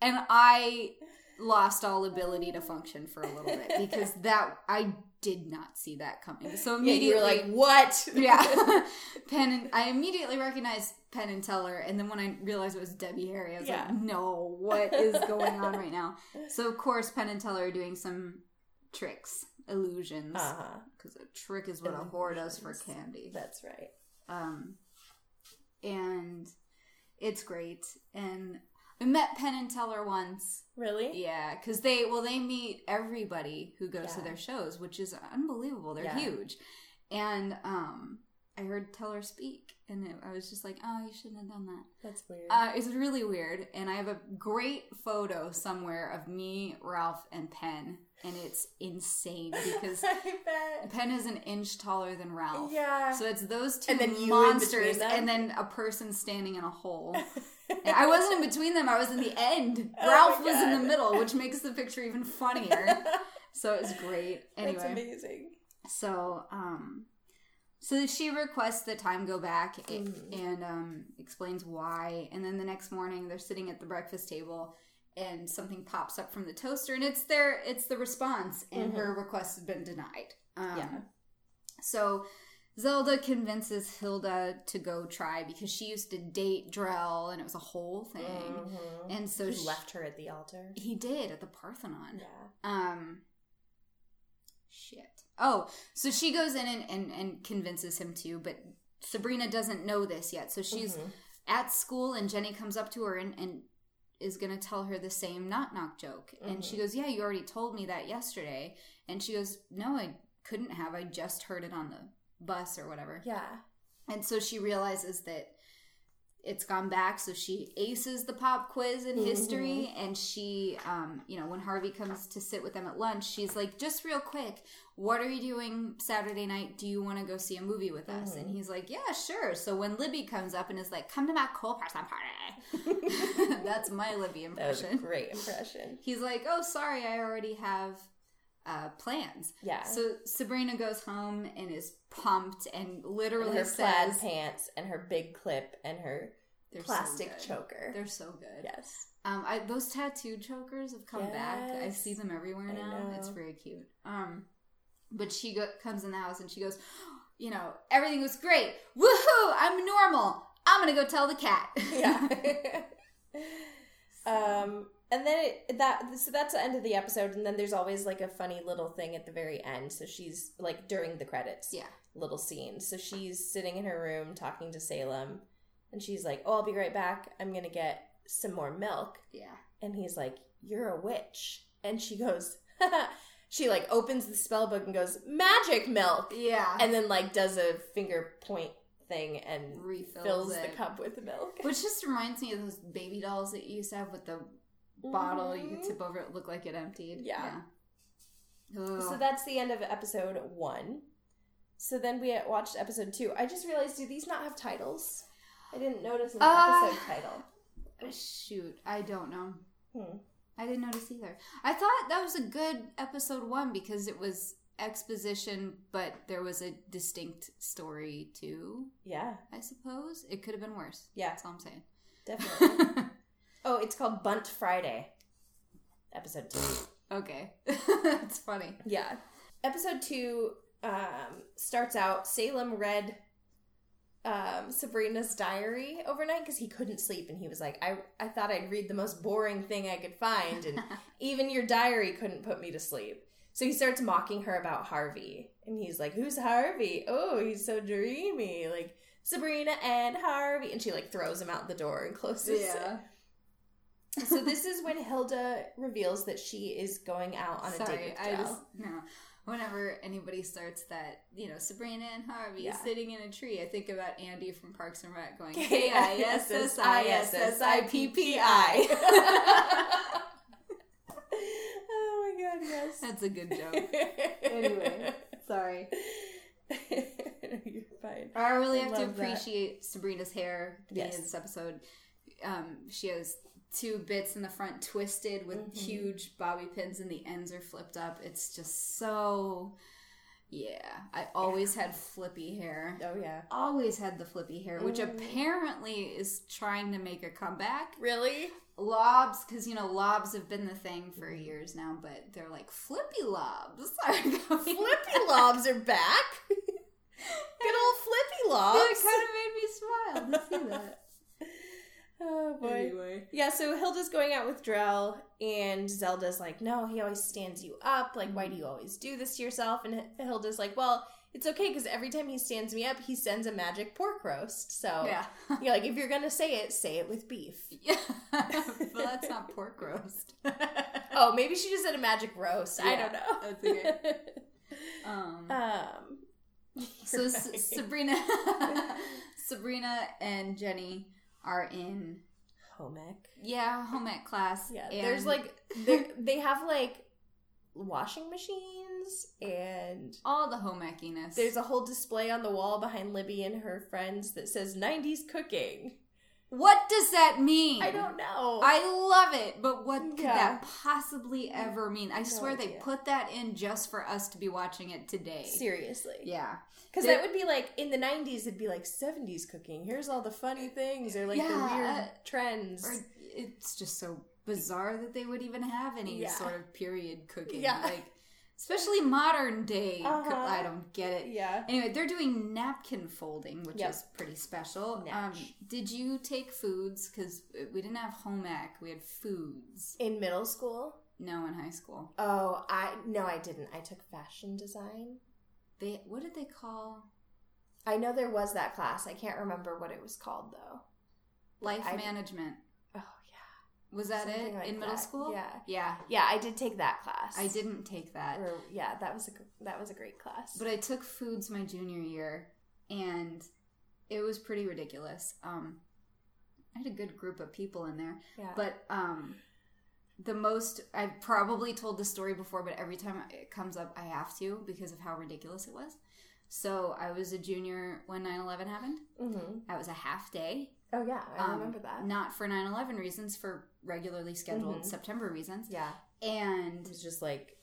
And I lost all ability to function for a little bit because that I did not see that coming. So yeah, immediately, were like, "What?" yeah, Penn and I immediately recognized Penn and Teller, and then when I realized it was Debbie Harry, I was Yeah. like, "No, what is going on right now?" So of course, Penn and Teller are doing some tricks, illusions, because a trick is what a whore does for candy. That's right. Um, and it's great. And I met Penn and Teller once. Really? Yeah, because they well they meet everybody who goes to their shows, which is unbelievable. They're Yeah. huge, and um, I heard Teller speak, and it, I was just like, oh, you shouldn't have done that. That's weird. Uh, it's really weird, and I have a great photo somewhere of me, Ralph, and Penn, and it's insane because Penn is an inch taller than Ralph. Yeah. So it's those two And then monsters, and then a person standing in a hole. I wasn't in between them; I was in the end. Oh Ralph was in the middle, which makes the picture even funnier. so it was great. That's Anyway, amazing. so um, so she requests that time go back Mhm. and um explains why. And then the next morning, they're sitting at the breakfast table. And something pops up from the toaster, and it's their it's the response, and her request has been denied. Um, Mm-hmm. Yeah. so Zelda convinces Hilda to go try because she used to date Drell and it was a whole thing. Mhm. And so he she- left her at the altar. he did at the Parthenon. Yeah. Um shit. Oh, so she goes in and, and, and convinces him to, but Sabrina doesn't know this yet. So she's Mhm. at school and Jenny comes up to her and, and is gonna tell her the same knock knock joke. And she mm-hmm. goes, Yeah, you already told me that yesterday. And she goes, No, I couldn't have. I just heard it on the bus or whatever. Yeah. And so she realizes that it's gone back, so she aces the pop quiz in history, and she, um, you know, when Harvey comes to sit with them at lunch, she's like, "Just real quick, what are you doing Saturday night? Do you want to go see a movie with us?" And he's like, "Yeah, sure." So when Libby comes up and is like, "Come to my cool person party," that's my Libby That was a impression. great impression. He's like, "Oh, sorry, I already have." Uh, plans. Yeah. So Sabrina goes home and is pumped and And literally her plaid says, pants and her big clip and her so plastic good. choker. They're so good. yes. Um, I, those tattooed chokers have come back. I see them everywhere now. It's very cute. Um, but she go- comes in the house and she goes, you know, everything was great. Woohoo! I'm normal. I'm gonna go tell the cat. Yeah. um, and then it, that so that's the end of the episode, and then there's always like a funny little thing at the very end. So she's like during the credits, yeah. little scene. So she's sitting in her room talking to Salem, and she's like, "Oh, I'll be right back. I'm gonna get some more milk." Yeah. And he's like, "You're a witch," and she goes. She like opens the spell book and goes magic milk, Yeah. and then like does a finger point thing and refills fills it. the cup with the milk. Which just reminds me of those baby dolls that you used to have with the bottle you could Mhm. tip over it look like it emptied. Yeah. yeah. So that's the end of episode one. So then we watched episode two. I just realized, do these not have titles? I didn't notice an Uh, episode title. Shoot, I don't know. Hmm. I didn't notice either. I thought that was a good episode one because it was exposition, but there was a distinct story too. Yeah, I suppose it could have been worse. Yeah. that's all I'm saying. definitely. oh, it's called Bundt Friday. Episode two. okay, it's funny. Yeah. Episode two um, starts out Salem read um, Sabrina's diary overnight because he couldn't sleep and he was like, I, I thought I'd read the most boring thing I could find and even your diary couldn't put me to sleep. So he starts mocking her about Harvey and he's like, Who's Harvey? Oh, he's so dreamy. Like, Sabrina and Harvey. And she like throws him out the door and closes it. So this is when Hilda reveals that she is going out on a date Sorry, with I just no. Whenever anybody starts that, you know, Sabrina and Harvey Yeah. sitting in a tree, I think about Andy from Parks and Rec going K I S S I S S I P P I. Oh my god, yes. That's a good joke. Anyway, sorry. You're fine. I really I have to love that. appreciate Sabrina's hair at the Yes. of this episode. Um, she has two bits in the front twisted with Mm-hmm. huge bobby pins and the ends are flipped up. It's just so yeah. I always had flippy hair. Oh yeah. Always had the flippy hair, which Mm. apparently is trying to make a comeback. Really? Lobs, because you know lobs have been the thing for years now, but they're like flippy lobs. Flippy lobs are back. Good old flippy lobs. It kind of made me smile to see that. Oh boy. Anyway. Yeah, so Hilda's going out with Drell, and Zelda's like, "No, he always stands you up. Like, why do you always do this to yourself?" And Hilda's like, "Well, it's okay because every time he stands me up, he sends a magic pork roast. So, Yeah. you're like, if you're gonna say it, say it with beef. Yeah. well, that's not pork roast. Oh, maybe she just said a magic roast. I don't know. that's okay. Um, um, so right. S- Sabrina, Sabrina and Jenny are in home ec. yeah home ec class. Yeah, and- there's like they have like washing machines and all the home eckiness. There's a whole display on the wall behind Libby and her friends that says 90s cooking. What does that mean? I don't know. I love it, but what could Yeah. that possibly ever mean? I No swear they put that in just for us to be watching it today. Seriously. Yeah. Because that would be like, in the 90s, it'd be like 70s cooking. Here's all the funny things or like the weird uh, trends. Or it's just so bizarre that they would even have any Yeah. sort of period cooking. Yeah. Like especially modern day. Uh-huh. I don't get it. yeah. Anyway, they're doing napkin folding, which Yep. is pretty special. Um, did you take foods? Because we didn't have home ec, we had foods. In middle school? No, in high school. Oh, I no, I didn't. I took fashion design. They what did they call I know there was that class. I can't remember what it was called though. life I- management? Was that Something it like in middle that. school? Yeah. yeah. yeah. I did take that class. I didn't take that. Or, yeah, that was a that was a great class. But I took foods my junior year, and it was pretty ridiculous. Um, I had a good group of people in there. Yeah. But um, the most I've probably told the story before, but every time it comes up, I have to because of how ridiculous it was. So I was a junior when 9-11 happened. hmm I was a half day. Oh yeah, I um, remember that. Not for 9-11 reasons, for regularly scheduled Mhm. September reasons. Yeah, And it was just like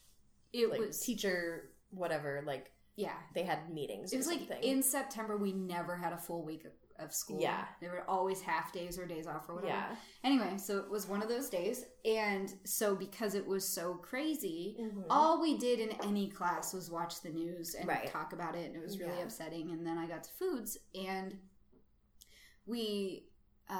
it like was teacher whatever. Like yeah. they had meetings. It was like in September we never had a full week of, of school. Yeah. There were always half days or days off or whatever. yeah. Anyway, so it was one of those days. And so because it was so crazy, Mhm. all we did in any class was watch the news and Right. talk about it. And it was really Yeah. upsetting. And then I got to foods and we, uh,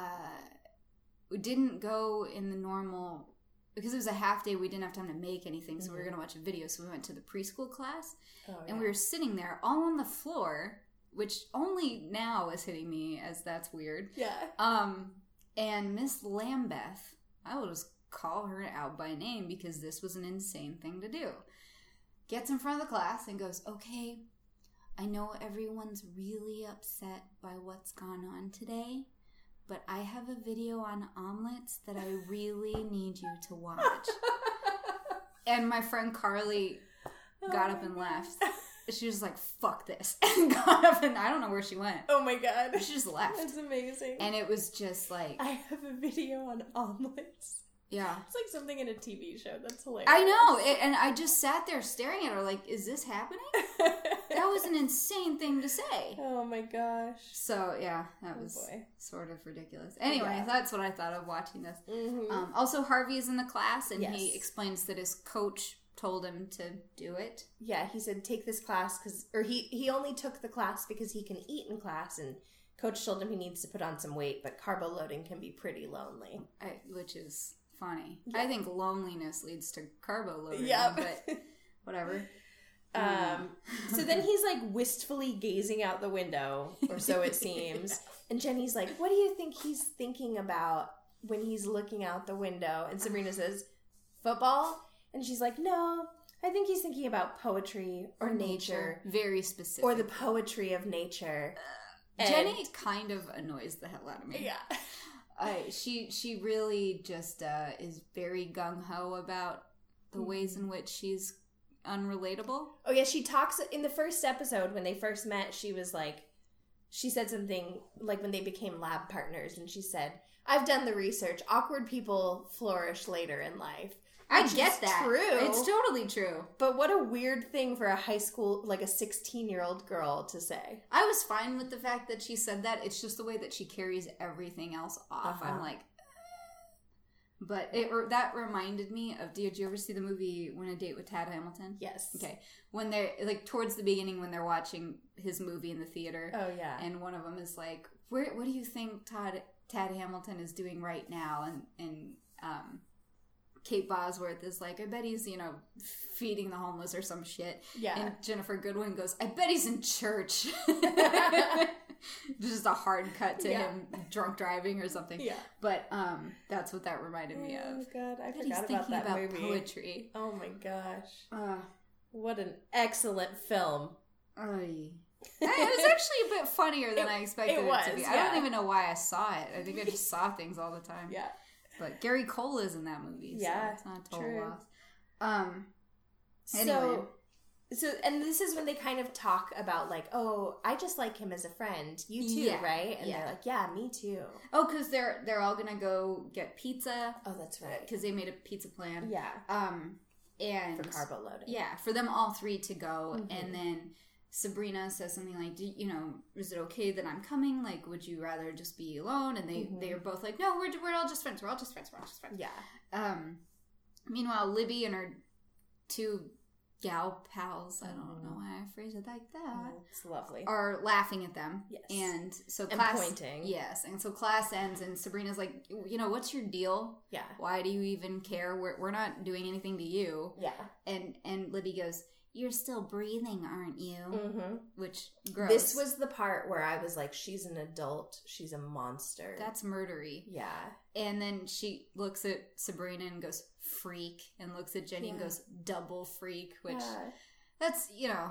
we didn't go in the normal because it was a half day we didn't have time to make anything so we were Mhm. going to watch a video so we went to the preschool class Oh, and we were sitting there all on the floor which only now is hitting me as that's weird yeah. um and miss lambeth i will just call her out by name because this was an insane thing to do gets in front of the class and goes okay i know everyone's really upset by what's gone on today but i have a video on omelets that i really need you to watch and my friend carly oh got Oh up and left. She was like fuck this and got up and i don't know where she went Oh my god, she just left that's amazing. and it was just like I have a video on omelets. Yeah It's like something in a TV show. That's hilarious. i know it, and i just sat there staring at her like is this happening that was an insane thing to say oh my gosh. so yeah that Oh, was boy. sort of ridiculous anyway Yeah. that's what i thought of watching this Mhm. um, also harvey is in the class and he explains that his coach told him to do it yeah, he said take this class because, or he he only took the class because he can eat in class, and coach told him he needs to put on some weight, but carbo loading can be pretty lonely. I, which is funny Yeah. i think loneliness leads to carbo loading Yeah. but whatever Um, so then he's like wistfully gazing out the window, or so it seems. And Jenny's like, What do you think he's thinking about when he's looking out the window? And Sabrina says, Football? And she's like, No, I think he's thinking about poetry or nature very specific or the poetry of nature. And- Jenny kind of annoys the hell out of me. Yeah. I, she she really just uh, is very gung ho about the ways in which she's unrelatable. Oh yeah, she talks in the first episode when they first met. She was like, she said something like when they became lab partners, and she said, "I've done the research. Awkward people flourish later in life." I Which get that. True, It's totally true. but what a weird thing for a high school, like a sixteen-year-old girl, to say. I was fine with the fact that she said that. It's just the way that she carries everything else off. I'm Uh-huh. like, but it that reminded me of. Did you ever see the movie Win a Date with Tad Hamilton? Yes. Okay, when they're like towards the beginning when they're watching his movie in the theater, Oh yeah. and one of them is like, "Where? What do you think Todd Tad Hamilton is doing right now?" And and um, Kate Bosworth is like, "I bet he's you know feeding the homeless or some shit." yeah. And Ginnifer Goodwin goes, "I bet he's in church." Just a hard cut to Yeah. him drunk driving or something. yeah. But um, that's what that reminded me Oh of. god, I That he's forgot thinking about that about movie. poetry. Oh my gosh, Uh, what an excellent film. Oy. it was actually a bit funnier than It- I expected it it, to be. I don't even know why I saw it. I think I just saw things all the time. Yeah. But Gary Cole is in that movie. So Yeah, it's not a total true. loss. Um. So, Anyway. so, and this is when they kind of talk about like, oh, I just like him as a friend. You too, Yeah, right? And yeah. they're like, yeah, me too. Oh, because they're they're all gonna go get pizza Oh, that's right. because they made a pizza plan. Yeah, Um. And for carbo loading. yeah, for them all three to go, Mhm. and then Sabrina says something like, Do, "You know, is it okay that I'm coming? Like, would you rather just be alone?" And they Mhm. they are both like, "No, we're we're all just friends. We're all just friends. We're all just friends." yeah, Um, meanwhile, Libby and her two gal pals, I don't know why I phrased it like that, Oh, it's lovely. are laughing at them. Yes. And so And pointing. Yes. And so class ends, and Sabrina's like, you know, what's your deal? Yeah, Why do you even care? We're, we're not doing anything to you. yeah. And, and Libby goes, You're still breathing, aren't you? hmm Which, gross. This was the part where I was like, she's an adult. She's a monster. That's murdery. yeah, And then she looks at Sabrina and goes, freak, and looks at Jenny and goes, double freak, which Yeah. that's, you know,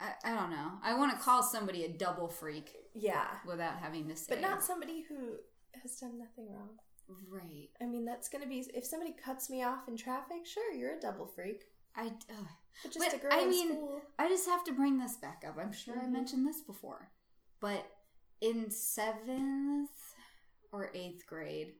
I, I don't know. I want to call somebody a double freak Yeah. without having to say. But not somebody who has done nothing wrong. right. I mean, that's going to be if somebody cuts me off in traffic, sure, you're a double freak. I. Uh, But just But, a girl I mean, school. I just have to bring this back up. I'm sure I Mhm. mentioned this before, but in seventh or eighth grade,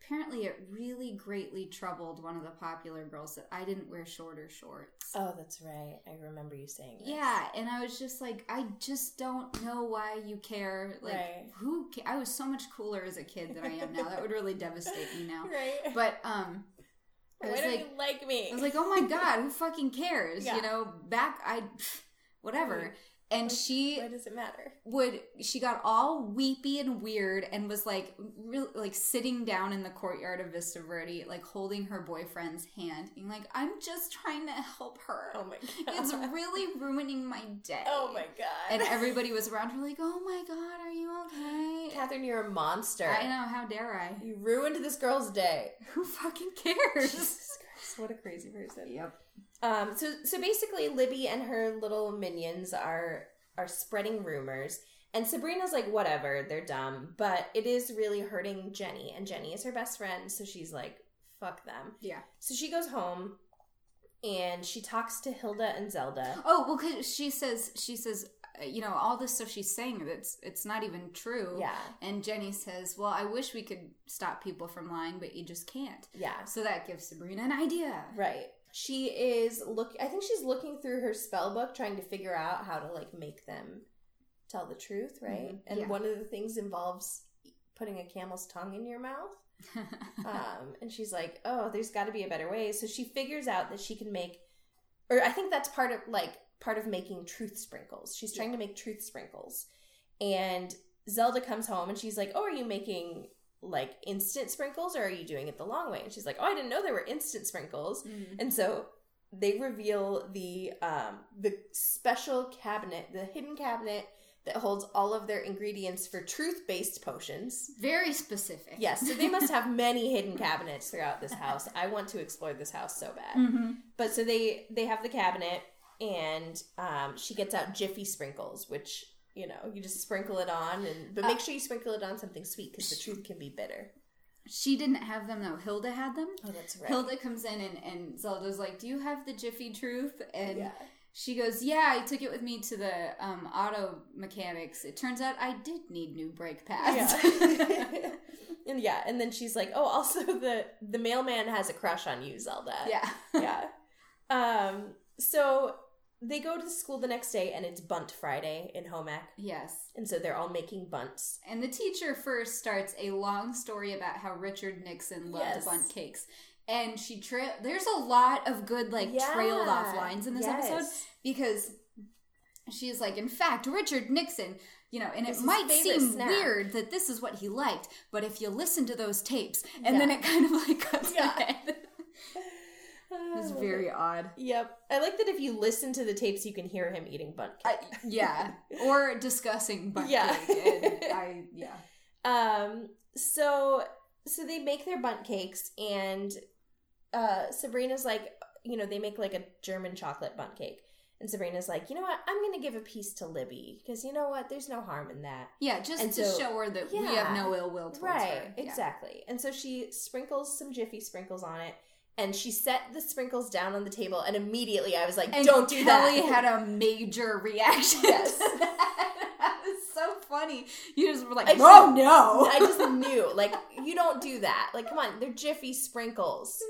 apparently it really greatly troubled one of the popular girls that I didn't wear shorter shorts. Oh, that's right. I remember you saying this. Yeah, and I was just like, I just don't know why you care. Like, Right. who? Ca- I was so much cooler as a kid than I am now. That would really devastate me now. Right. But um, I Why don't like, you like me? I was like, oh my god, who fucking cares? Yeah. You know, back I, whatever. Mm-hmm. And she why does it matter? would she got all weepy and weird and was like real like sitting down in the courtyard of Vista Verde, like holding her boyfriend's hand, being like, I'm just trying to help her. Oh my god. It's really ruining my day. Oh my god. And everybody was around her like, oh my god, are you okay? Catherine, you're a monster. I know, how dare I? You ruined this girl's day. Who fucking cares? Jesus Christ, what a crazy person. Yep. Um, so so basically, Libby and her little minions are are spreading rumors, and Sabrina's like, whatever, they're dumb, but it is really hurting Jenny, and Jenny is her best friend, so she's like, fuck them. Yeah. So she goes home, and she talks to Hilda and Zelda. Oh well, because she says she says uh, you know all this stuff she's saying that's it's not even true. Yeah, And Jenny says, "Well, I wish we could stop people from lying, but you just can't." yeah, So that gives Sabrina an idea. right. She is look. I think she's looking through her spell book, trying to figure out how to like make them tell the truth, right? Mhm, And yeah. one of the things involves putting a camel's tongue in your mouth. um, and she's like, "Oh, there's got to be a better way." So she figures out that she can make, or I think that's part of like part of making truth sprinkles. She's trying to make truth sprinkles, and Zelda comes home and she's like, "Oh, are you making like instant sprinkles, or are you doing it the long way?" And she's like, "Oh, I didn't know there were instant sprinkles." Mhm. And so they reveal the um, the special cabinet, the hidden cabinet that holds all of their ingredients for truth based potions. Very specific. Yes, so they must have many hidden cabinets throughout this house. I want to explore this house so bad. hmm But so they they have the cabinet, and um, she gets out Jiffy sprinkles, which you know you just sprinkle it on, and but make sure you sprinkle it on something sweet because the truth can be bitter. She didn't have them though. Hilda had them. Oh, that's right. Hilda comes in and, and Zelda's like, "Do you have the Jiffy Truth?" And yeah. she goes, "Yeah, I took it with me to the um, auto mechanics. It turns out I did need new brake pads." Yeah. and yeah, and then she's like, "Oh, also the the mailman has a crush on you, Zelda." yeah. yeah. Um. So they go to school the next day, and it's Bundt Friday in home ec, Yes. and so they're all making bundts. And the teacher first starts a long story about how Richard Nixon loved Yes. bundt cakes. And she tra- there's a lot of good like trailed off lines in this Yes. episode because she's like, in fact, Richard Nixon, you know, and it might seem snack. weird that this is what he liked, but if you listen to those tapes, and then it kind of like cuts Yeah. ahead. It was very odd. Yep. I like that if you listen to the tapes, you can hear him eating bundt I, cake. yeah, or discussing bundt Yeah. cake. And I yeah. Um. So so they make their bundt cakes, and uh, Sabrina's like, you know, they make like a German chocolate bundt cake, and Sabrina's like, you know what, I'm gonna give a piece to Libby because you know what, there's no harm in that. Yeah, just And to so- show her that we have no ill will towards right. her. Yeah. Exactly. And so she sprinkles some Jiffy sprinkles on it. And she set the sprinkles down on the table, and immediately I was like, And "Don't do Kelly that." Kelly had a major reaction. Yes. to that. That was so funny. You just were like, I "Oh no!" I just knew, like, you don't do that. Like, come on, they're Jiffy sprinkles.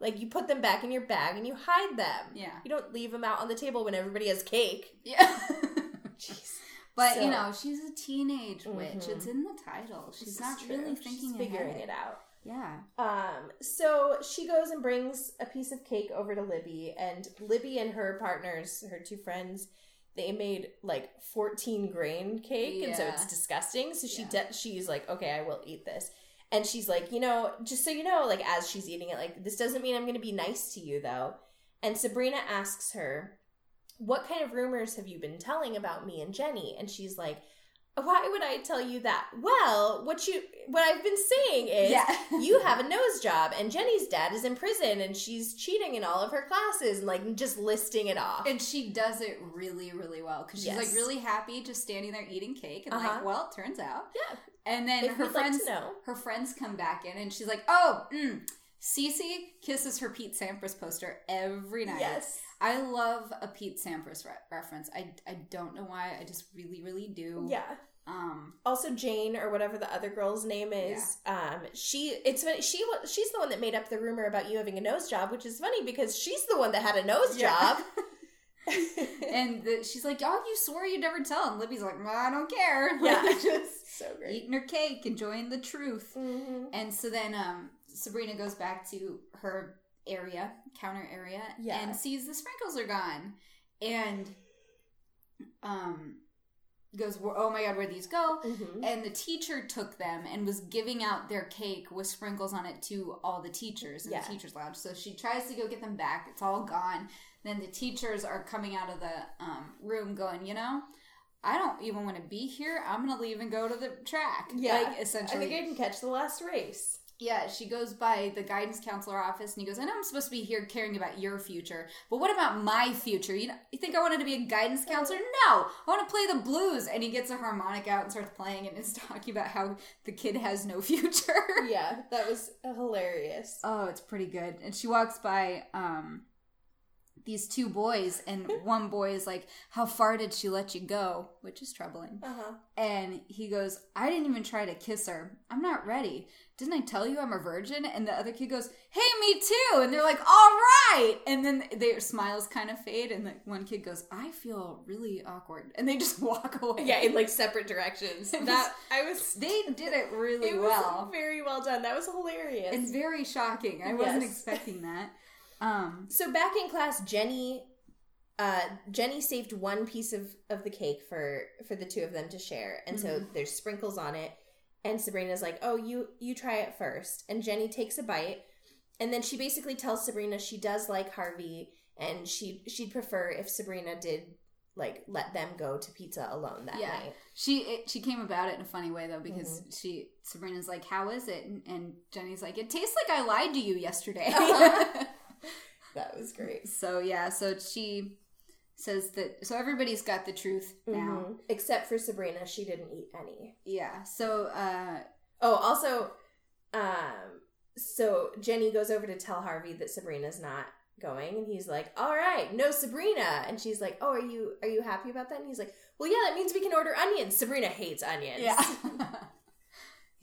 Like, you put them back in your bag and you hide them. Yeah. You don't leave them out on the table when everybody has cake. yeah. Jeez. but So- you know, she's a teenage witch. Mhm. It's in the title. She's not true. really She's thinking figuring ahead. it out. Yeah. Um, so she goes and brings a piece of cake over to Libby, and Libby and her partners, her two friends, they made like 14 grain cake, and so it's disgusting. So she Yeah. de- she's like, okay, I will eat this. And she's like, you know, just so you know, like as she's eating it, like this doesn't mean I'm going to be nice to you though. And Sabrina asks her, what kind of rumors have you been telling about me and Jenny? And she's like, Why would I tell you that? Well, what you what I've been saying is Yeah. you have a nose job and Jenny's dad is in prison and she's cheating in all of her classes and like just listing it off. And she does it really, really well because she's Yes. like really happy just standing there eating cake and Uh-huh. like, well, it turns out. yeah. And then If her like friends, know. her friends come back in, and she's like, "Oh, mm. Cece kisses her Pete Sampras poster every night." Yes. I love a Pete Sampras re- reference. I I don't know why. I just really, really do. Yeah. Um. Also Jane or whatever the other girl's name is, um she it's she she's the one that made up the rumor about you having a nose job, which is funny because she's the one that had a nose Yeah. job. And the, she's like, "Oh, you swore you'd never tell." And Libby's like, "Well, "I don't care." yeah, Like, just so great. eating her cake, enjoying the truth. Mhm. And so then um, Sabrina goes back to her area, counter area, Yeah. and sees the sprinkles are gone. And um, goes, Oh my god, where'd these go? Mhm. And the teacher took them and was giving out their cake with sprinkles on it to all the teachers in Yeah. the teacher's lounge. So she tries to go get them back. It's all gone. Then the teachers are coming out of the um, room going, You know, I don't even want to be here. I'm going to leave and go to the track. Yeah, Like, essentially. I think I can catch the last race. Yeah, she goes by the guidance counselor office and he goes, I know I'm supposed to be here caring about your future, but what about my future? You, know, you think I wanted to be a guidance counselor? No, I want to play the blues. And he gets a harmonica out and starts playing and is talking about how the kid has no future. Yeah, that was hilarious. oh, it's pretty good. And she walks by um, these two boys, and one boy is like, How far did she let you go? Which is troubling. Uh huh. And he goes, I didn't even try to kiss her. I'm not ready. Didn't I tell you I'm a virgin? And the other kid goes, Hey, me too. And they're like, All right. And then their smiles kind of fade. And the one kid goes, I feel really awkward. And they just walk away. Yeah, in like separate directions. Was- that I was. They did it really it well. very well done. That was hilarious. and very shocking. I wasn't expecting that. Um, So back in class, Jenny, uh, Jenny saved one piece of of the cake for for the two of them to share, and so Mm-hmm. there's sprinkles on it. And Sabrina's like, "Oh, you you try it first. And Jenny takes a bite, and then she basically tells Sabrina she does like Harvey, and she she'd prefer if Sabrina did like let them go to pizza alone that Yeah. night. she it, she came about it in a funny way though because Mm-hmm. she Sabrina's like, "How is it?" And, and Jenny's like, "It tastes like I lied to you yesterday." That was great. So yeah, so she says that so everybody's got the truth now. Mhm. Except for Sabrina, she didn't eat any. Yeah. So uh Oh, also, um, so Jenny goes over to tell Harvey that Sabrina's not going, and he's like, "All right, no Sabrina," and she's like, "Oh, are you are you happy about that?" And he's like, "Well, yeah, that means we can order onions." Sabrina hates onions.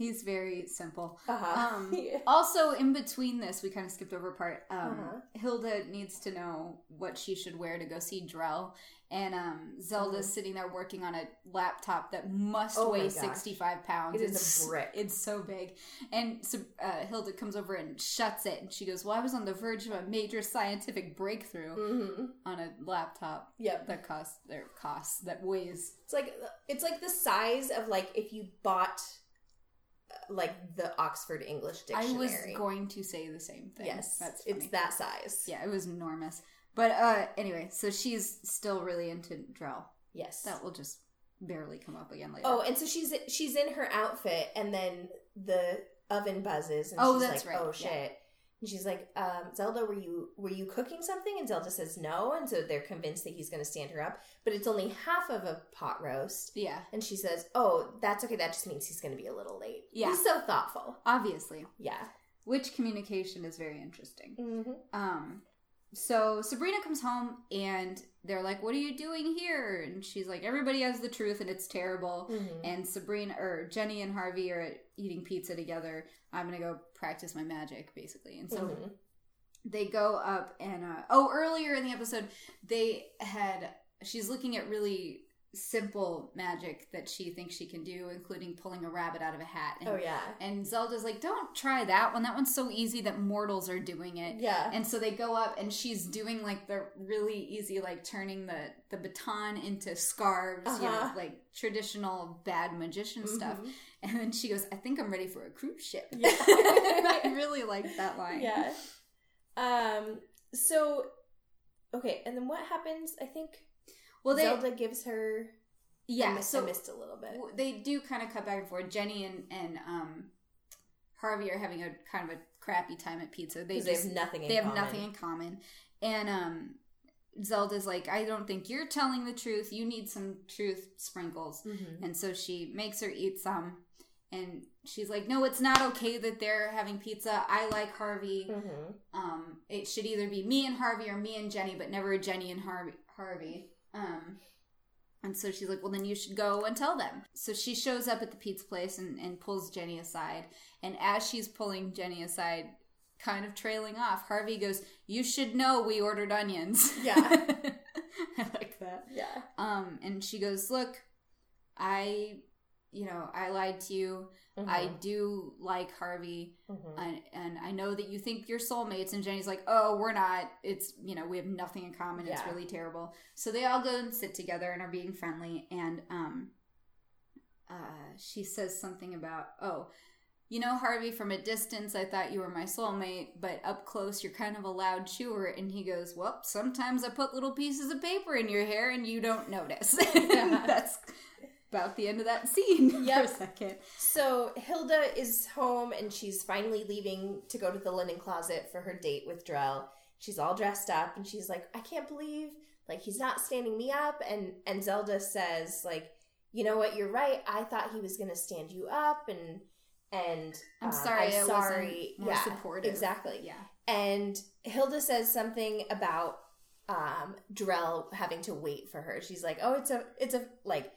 He's very simple. Uh-huh. Um, Yeah. also, in between this, we kind of skipped over a part. Um, Uh-huh. Hilda needs to know what she should wear to go see Drell, and um, Zelda's sitting there working on a laptop that must Oh weigh sixty-five pounds. It is a brick. It's so big, and so, uh, Hilda comes over and shuts it, and she goes, "Well, I was on the verge of a major scientific breakthrough hmm on a laptop Yep. that costs their costs that weighs." It's like it's like the size of like if you bought like the Oxford English Dictionary. I was going to say the same thing. Yes, that's it's that size. Yeah, it was enormous. But uh anyway, so she's still really into Drell. Yes. That will just barely come up again later. Oh, and so she's she's in her outfit, and then the oven buzzes, and Oh, she's that's like, right, "Oh shit!" And she's like, um, "Zelda, were you were you cooking something?" And Zelda says no, and so they're convinced that he's going to stand her up, but it's only half of a pot roast. yeah, And she says, "Oh, that's okay. That just means he's going to be a little late." Yeah. he's so thoughtful. obviously. Yeah. Which communication is very interesting. Mm-hmm. Um so Sabrina comes home and they're like, "What are you doing here?" And she's like, "Everybody has the truth and it's terrible." Mm-hmm. And Sabrina or Jenny and Harvey are eating pizza together. I'm going to go practice my magic basically. And so Mhm. they go up and uh, oh earlier in the episode they had she's looking at really simple magic that she thinks she can do including pulling a rabbit out of a hat and, Oh yeah. and zelda's like don't try that one that one's so easy that mortals are doing it Yeah. and so they go up and she's doing like the really easy like turning the the baton into scarves you know Uh-huh. like traditional bad magician stuff Mhm. and then she goes i think i'm ready for a cruise ship Yeah. i really like that line yeah. Um. So, okay, and then what happens? I think well they Zelda gives her yeah, I, so missed a little bit. they do kind of cut back and forth. Jenny and and um, Harvey are having a kind of a crappy time at pizza. They Because they have nothing in they have common. nothing in common, and um, Zelda's like, I don't think you're telling the truth. You need some truth sprinkles, Mhm. and so she makes her eat some, and she's like, No, it's not okay that they're having pizza. I like Harvey. Mhm. Um, it should either be me and Harvey or me and Jenny, but never Jenny and Harvey. Harvey. Um, and so she's like, well, then you should go and tell them. So she shows up at the pizza place and, and pulls Jenny aside. And as she's pulling Jenny aside, kind of trailing off, Harvey goes, you should know we ordered onions. Yeah. I like that. Yeah. Um, and she goes, look, I, you know, I lied to you. I Mhm. do like Harvey Mhm. and, and I know that you think you're soulmates. And Jenny's like, oh, we're not. It's, you know, we have nothing in common. It's really terrible. So they all go and sit together and are being friendly. And um, uh, she says something about, oh, you know, Harvey, from a distance, I thought you were my soulmate, but up close, you're kind of a loud chewer. And he goes, well, sometimes I put little pieces of paper in your hair and you don't notice. Yeah. That's about the end of that scene Yep. for a second. So Hilda is home and she's finally leaving to go to the linen closet for her date with Drell. She's all dressed up and she's like, I can't believe like he's not standing me up and and Zelda says like, you know what, you're right. I thought he was gonna stand you up and and I'm uh, sorry, I'm sorry. more yeah, supportive. Exactly. Yeah. And Hilda says something about um Drell having to wait for her. She's like, "Oh, it's a it's a like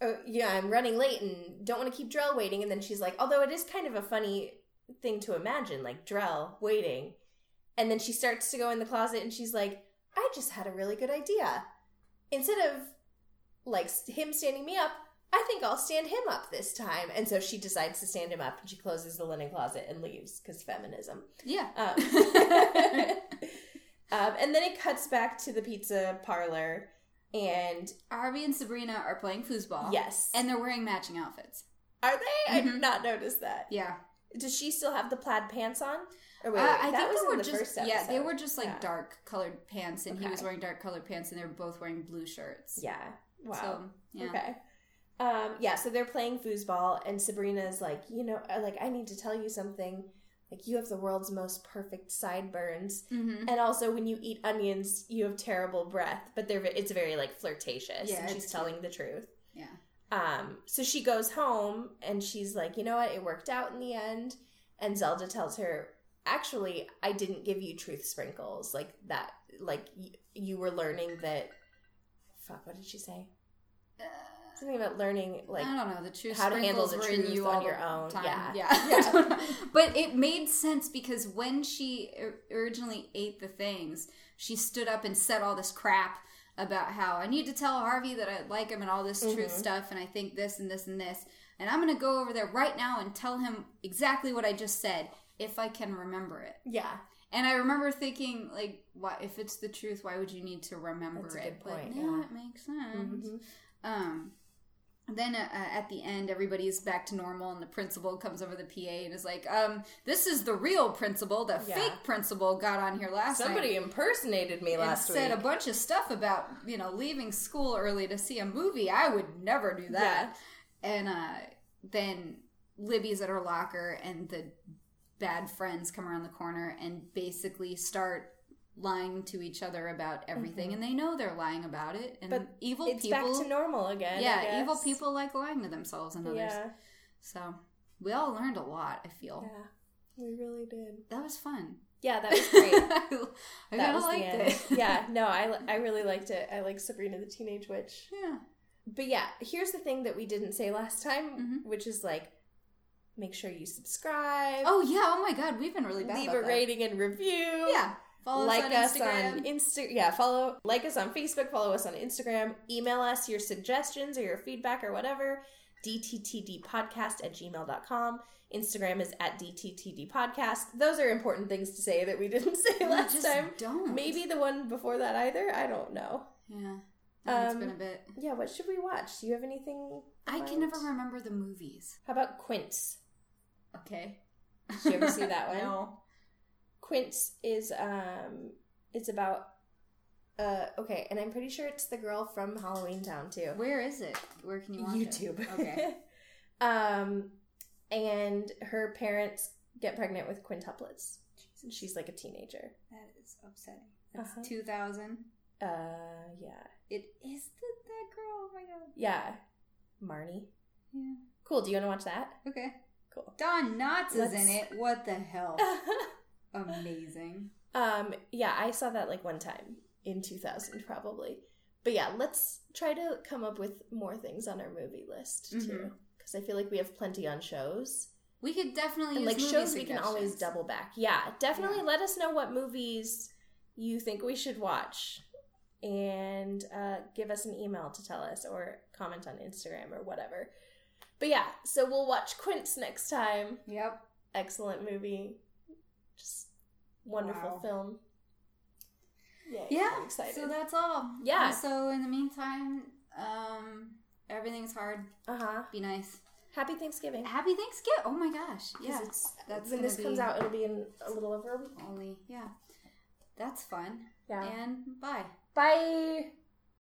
oh, yeah, I'm running late and don't want to keep Drell waiting." And then she's like, "Although it is kind of a funny thing to imagine like Drell waiting." And then she starts to go in the closet and she's like, "I just had a really good idea. Instead of like him standing me up, I think I'll stand him up this time." And so she decides to stand him up and she closes the linen closet and leaves cuz feminism. Yeah. Um, um, and then it cuts back to the pizza parlor, and Harvey and Sabrina are playing foosball. yes, And they're wearing matching outfits. are they? I Mhm. did not notice that. Yeah. Does she still have the plaid pants on? Or wait, Uh, I that think was they were the just yeah, they were just like Yeah. dark colored pants and he was wearing dark colored pants and they were both wearing blue shirts. Yeah. Wow. So, yeah. Okay. Um, yeah, so they're playing foosball, and Sabrina's like, you know, uh, like I need to tell you something. Like you have the world's most perfect sideburns, Mhm. and also when you eat onions, you have terrible breath. But they're it's very like flirtatious, Yeah, and she's telling the truth. Yeah. Um, so she goes home and she's like, you know what, it worked out in the end. And Zelda tells her, actually, I didn't give you truth sprinkles like that. Like y- you were learning that. Fuck, what did she say? Uh, Something about learning, like I don't know. The truth how to handle sprinkles the truth you on your own. time. Yeah. yeah. Yeah. I don't know. but it made sense because when she originally ate the things, she stood up and said all this crap about how I need to tell Harvey that I like him and all this truth Mhm. stuff, and I think this and this and this, and I'm gonna go over there right now and tell him exactly what I just said if I can remember it. yeah, And I remember thinking, like, why if it's the truth, why would you need to remember That's a it? good point, But yeah, yeah. it makes sense. Mhm. Um, then uh, at the end, everybody's back to normal, and the principal comes over the PA and is like, um, "This is the real principal. The Yeah. fake principal got on here last week. somebody night impersonated me and last said a bunch of stuff about you know leaving school early to see a movie. I would never do that." And uh, then Libby's at her locker, and the bad friends come around the corner and basically start lying to each other about everything, and they know they're lying about it. And Mm-hmm. But evil it's people, back to normal again. Yeah, evil people like lying to themselves and others. Yeah, So we all learned a lot. I feel yeah, we really did. that was fun. Yeah, that was great. I that kind of was the liked end. it. yeah, no, I, I really liked it. I like Sabrina the Teenage Witch. yeah. But yeah, here's the thing that we didn't say last time, Mhm. which is like, make sure you subscribe, Oh yeah. Oh my God, we've been really bad. leave a that. rating and review. Yeah. Follow like us us on on Instagram. Insta. Yeah, follow, like us on Facebook. Follow us on Instagram. Email us your suggestions or your feedback or whatever. dttdpodcast at gmail.com. Instagram is at dttdpodcast. Those are important things to say that we didn't say We last just time. Don't. Maybe the one before that either. I don't know. Yeah. No, it's Um, been a bit. Yeah, what should we watch? Do you have anything? in I can never remember the movies. How about Quints? Okay. Did you ever see that one? no. Quints is um it's about Uh, okay, and I'm pretty sure it's the girl from Halloweentown too. Where is it? Where can you watch YouTube. it? Okay. um, and her parents get pregnant with quintuplets. Jesus. She's like a teenager. That is upsetting. That's Uh-huh. 2000. Uh, yeah, It is the, that girl. Oh my god. yeah, Marnie. Yeah. Cool. Do you want to watch that? Okay. Cool. Don Knotts is in it. What the hell? Amazing. um, yeah, I saw that like one time in 2000 probably. But yeah, let's try to come up with more things on our movie list too, Mhm. because I feel like we have plenty on shows. We could definitely and like shows we can always double back yeah definitely Yeah. let us know what movies you think we should watch and uh, give us an email to tell us or comment on instagram or whatever but yeah so we'll watch quints next time Yep. excellent movie just wonderful Wow. film Yeah. I'm excited So that's all. Yeah. And so in the meantime, um, everything's hard. uh-huh Be nice. happy thanksgiving Happy Thanksgiving. Oh my gosh. Yeah. it's, that's when this comes out it'll be in a little over a week Only. Yeah. That's fun. yeah And bye. bye